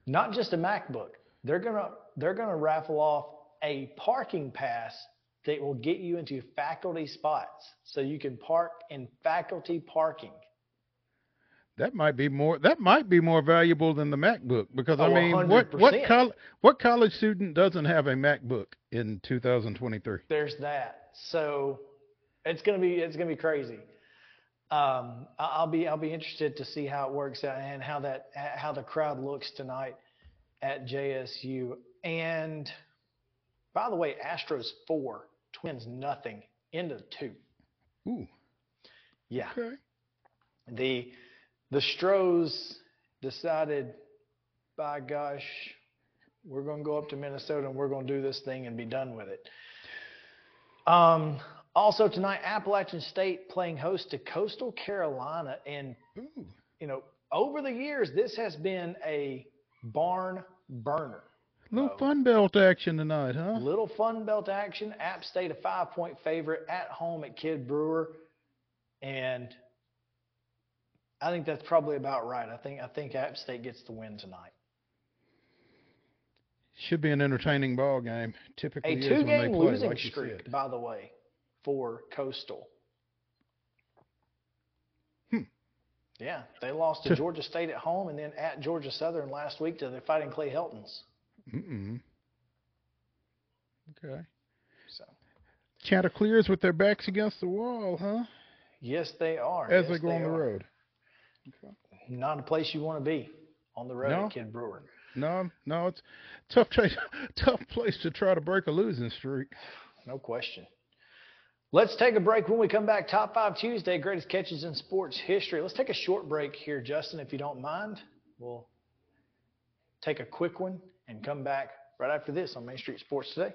not just a MacBook. They're gonna they're gonna raffle off a parking pass that will get you into faculty spots, so you can park in faculty parking. That might be more. That might be more valuable than the MacBook because I Oh, mean, what what 100%. col- what college student doesn't have a MacBook in 2023? There's that. So it's gonna be it's gonna be crazy. Um, I- I'll be I'll be interested to see how it works out and how that how the crowd looks tonight at JSU. And by the way, Astros four, Twins nothing, into two. Ooh. Yeah. Okay. The the Stros decided, by gosh, we're going to go up to Minnesota and we're going to do this thing and be done with it. Um, also tonight, Appalachian State playing host to Coastal Carolina, and you know, over the years, this has been a barn burner. Little Oh. fun belt action tonight, huh? Little Fun Belt action. App State a five point favorite at home at Kidd Brewer, and I think that's probably about right. I think I think App State gets the win tonight. Should be an entertaining ball game. Typically A is two when they game play, losing like streak, by the way, for Coastal. Hmm. Yeah, they lost to Georgia State at home and then at Georgia Southern last week to the Fighting Clay Heltons. Mm-mm. Okay. So Chanticleers with their backs against the wall, huh? yes, they are. As Yes, they go on the are. road. Not a place you want to be on the road No. Kidd Brewer. No, no, it's tough. Tra- <laughs> tough place to try to break a losing streak. No question. Let's take a break. When we come back, Top 5 Tuesday, greatest catches in sports history. Let's take a short break here, Justin, if you don't mind. We'll take a quick one and come back right after this on Main Street Sports Today.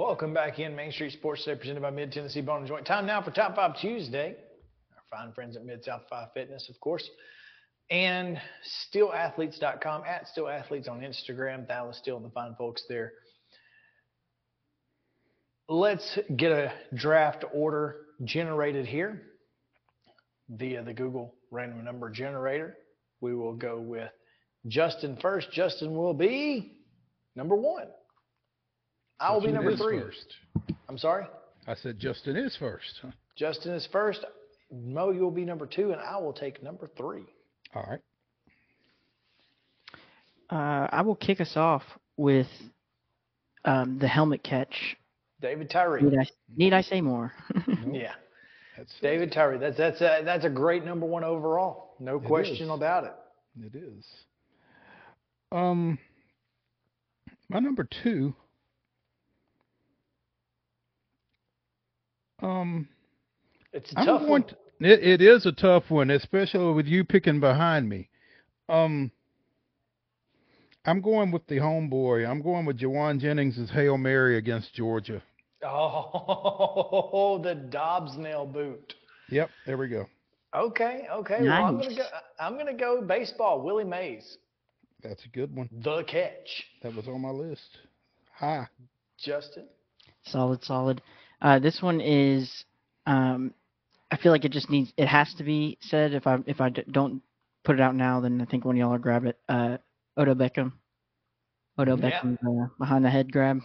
Welcome back in Main Street Sports Today, presented by Mid Tennessee Bone and Joint. Time now for Top Five Tuesday. Our fine friends at Mid South Five Fitness, of course, and SteelAthletes.com at SteelAthletes on Instagram. That was still the fine folks there. Let's get a draft order generated here via the Google random number generator. We will go with Justin first. Justin will be number one. I will be number is three. First. I'm sorry. I said Justin is first. Justin is first. Mo, you'll be number two, and I will take number three. All right. Uh, I will kick us off with um, the helmet catch. David Tyree. Need I, need I say more? <laughs> Yeah. That's David Tyree. That's that's a, that's a great number one overall. No It question is. about it. It is. Um, my number two. Um, It's a I'm tough going one. to- it, it is a tough one, especially with you picking behind me. Um, I'm going with the homeboy. I'm going with Jauan Jennings' Hail Mary against Georgia. Oh, <laughs> the Dobbs nail boot. Yep, there we go. Okay, okay. Well, I'm gonna go. I'm gonna go baseball. Willie Mays, That's a good one. the catch. That was on my list. Hi. Justin. Solid, solid. Uh, this one is. Um, I feel like it just needs. It has to be said. If I if I d- don't put it out now, then I think one of y'all will grab it. Uh, Odell Beckham. Odell Yeah. Beckham uh, behind the head grab.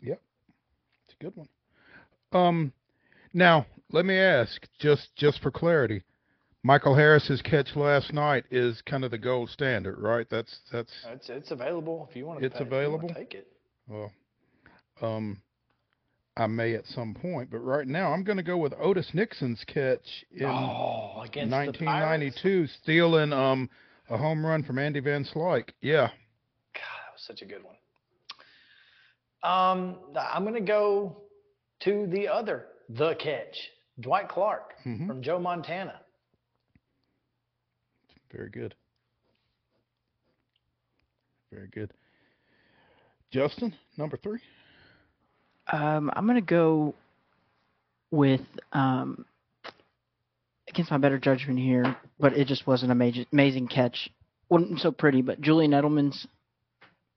Yep. It's a good one. Um, now let me ask, just just for clarity, Michael Harris's catch last night is kind of the gold standard, right? That's that's It's it's available if you want to. It's pay, if you wanna available? Take it. well, um, I may at some point, but right now I'm going to go with Otis Nixon's catch in Oh, against the 1992, stealing um a home run from Andy Van Slyke. Yeah, God, That was such a good one. Um, I'm gonna go to the other, the catch, Dwight Clark Mhm. from Joe Montana. very good. Very good. Justin, number three. Um, I'm gonna go with um, against my better judgment here, but it just was an amazing, amazing catch. wasn't so pretty, but Julian Edelman's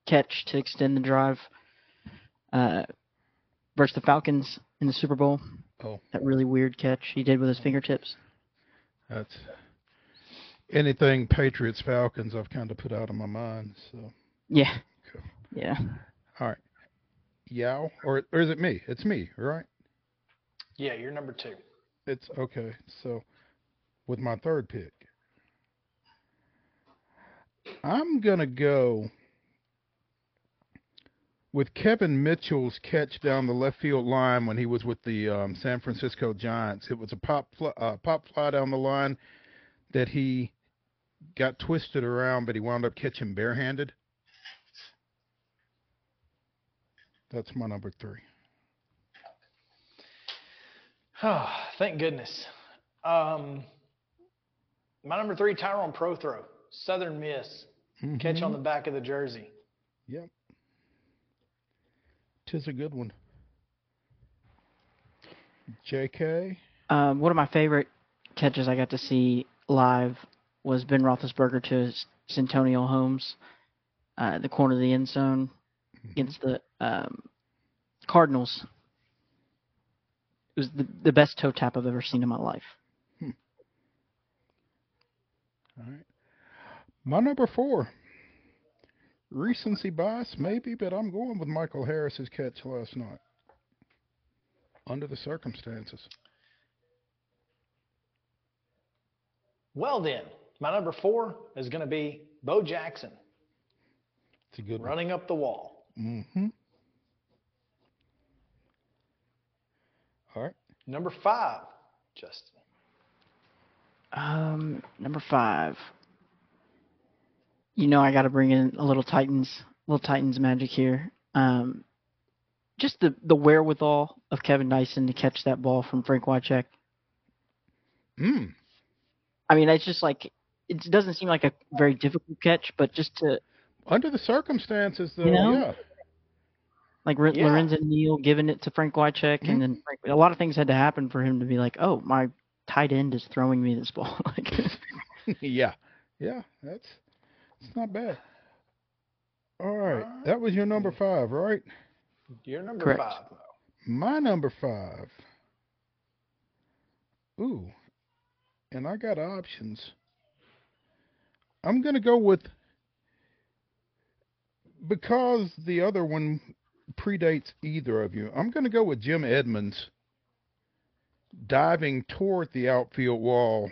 catch to extend the drive uh, versus the Falcons in the Super Bowl. Oh. That really weird catch he did with his fingertips. That's anything Patriots Falcons I've kind of put out of my mind. So Yeah. Yeah. all right, Yao or or is it me? It's me, right? Yeah, you're number two. It's okay. So with my third pick, I'm gonna go with Kevin Mitchell's catch down the left field line when he was with the um, San Francisco Giants. It was a pop fly, uh, pop fly down the line that he got twisted around, but he wound up catching barehanded. That's my number three. Oh, thank goodness. Um, my number three, Tyrone Prothro, Southern Miss, catch on the back of the jersey. Yep. Tis a good one. JK. Um, one of my favorite catches I got to see live was Ben Roethlisberger to Santonio Holmes, uh, the corner of the end zone against the um, Cardinals. It was the, the best toe tap I've ever seen in my life. All right. My number four. Recency bias, maybe, but I'm going with Michael Harris's catch last night. Under the circumstances. Well, then, my number four is going to be Bo Jackson It's a good one. running up the wall. Mm-hmm. All right. Number five, Justin. Um, number five. You know I got to bring in a little Titans, little Titans magic here. Um, just the the wherewithal of Kevin Dyson to catch that ball from Frank Wycheck. Mm. I mean, it's just like it doesn't seem like a very difficult catch, but just to Under the circumstances, though, You know? yeah. like Re- Yeah. Lorenzo Neal giving it to Frank Wycheck, Mm-hmm. and then Frank, a lot of things had to happen for him to be like, oh, my tight end is throwing me this ball. <laughs> like, <laughs> yeah, yeah, that's it's not bad. All right, that was your number five, right? You're number Correct. five. Mo. My number five. Ooh, and I got options. I'm gonna go with because the other one predates either of you. I'm gonna go with Jim Edmonds diving toward the outfield wall,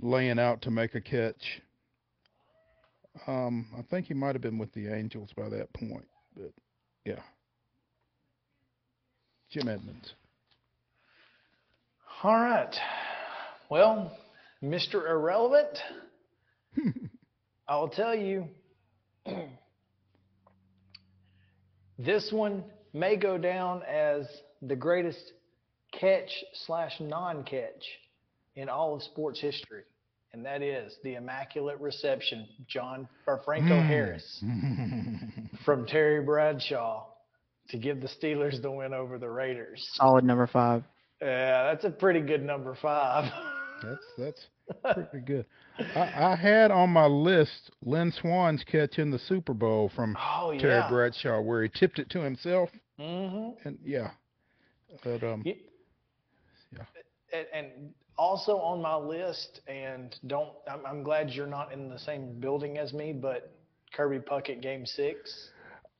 laying out to make a catch. Um, I think he might have been with the Angels by that point, but yeah. Jim Edmonds. All right. Well, Mr. Irrelevant, <laughs> I will tell you this one may go down as the greatest catch slash non catch in all of sports history. And that is the immaculate reception, John or Franco Hmm. Harris <laughs> from Terry Bradshaw to give the Steelers the win over the Raiders. solid number five. Yeah, that's a pretty good number five. <laughs> That's that's pretty good. I, I had on my list Lynn Swann's catch in the Super Bowl from Oh Terry. Bradshaw, where he tipped it to himself, Mm-hmm. and yeah, but um, and, and also on my list, and don't. I'm, I'm glad you're not in the same building as me, but Kirby Puckett Game Six.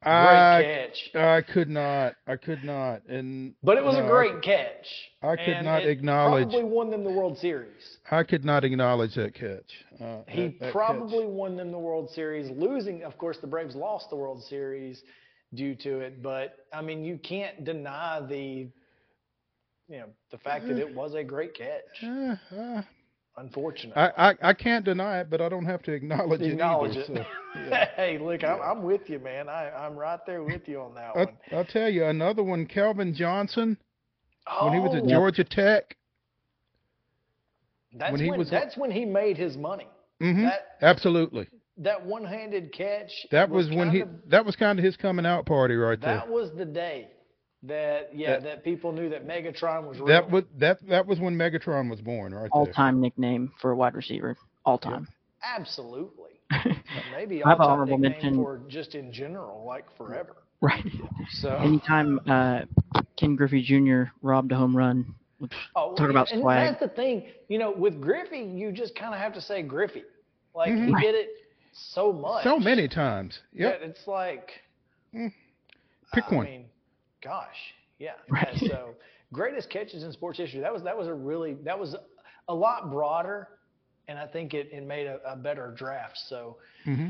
Great I catch. I could not, I could not, and But it was no, a great catch. I could and not acknowledge- Probably won them the World Series. I could not acknowledge that catch. Uh, He that- that catch. probably won them the World Series, losing. Of course, the Braves lost the World Series due to it. But I mean, you can't deny the, you know, the fact that it was a great catch. Uh, uh, Unfortunate. I, I I can't deny it, but I don't have to acknowledge, Acknowledge it. it. Either, so, <laughs> hey, look, I'm, I'm with you, man. I, I'm right there with you on that one. I, I'll tell you another one. Calvin Johnson when he was at Oh, Georgia Tech. That's when when, he was- that's when he made his money. Mm-hmm, That Absolutely. that one-handed catch. That was, when he. kind of- That was kind of his coming out party right That there. That was the day that yeah That- that, people knew that Megatron was real. That was that. That was when Megatron was born, right all time nickname for a wide receiver. All time. Absolutely. <laughs> Maybe I have an all-time honorable nickname mention. for just in general, like forever. Right. So <laughs> Anytime uh, Ken Griffey Jr. robbed a home run. oh, talk about and swag. that's the thing. You know, with Griffey, you just kind of have to say Griffey. Like Mhm. he Right. did it so much. So many times. Yep. that it's like Pick I one. mean, gosh, yeah. <laughs> Right. So greatest catches in sports history. That was that was a really that was a lot broader, and I think it, it made a, a better draft. So mm-hmm.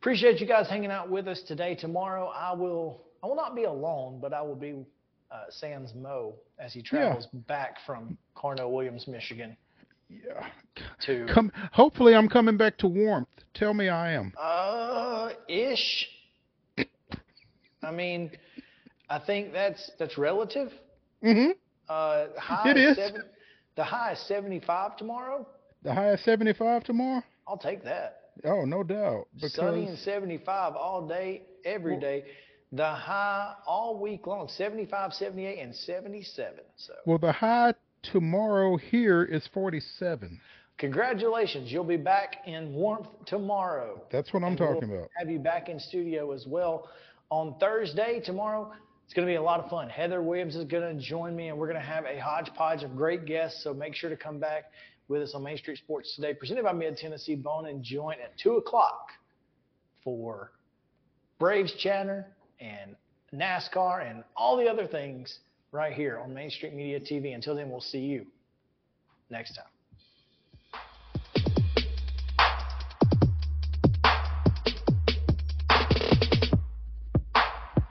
appreciate you guys hanging out with us today. Tomorrow I will I will not be alone, but I will be uh, Sans Mo as he travels back from Cornell Williams, Michigan, Yeah. to Come. Hopefully, I'm coming back to warmth. Tell me I am. uh ish. I mean, I think that's that's relative. hmm Uh, high It is. Seven, the high is 75 tomorrow. The high is 75 tomorrow. I'll take that. Oh, no doubt. Because Sunny and 75 all day, every Well- day. The high all week long, 75, 78, and 77. So, well, the high tomorrow here is 47. congratulations. You'll be back in warmth tomorrow. That's what I'm And we'll talking about. Have you back in studio as well on Thursday tomorrow. It's going to be a lot of fun. Heather Williams is going to join me, and we're going to have a hodgepodge of great guests. So make sure to come back with us on Main Street Sports today, presented by Mid Tennessee Bone and Joint at two o'clock for Braves chatter and NASCAR and all the other things right here on Main Street Media TV. Until then, we'll see you next time.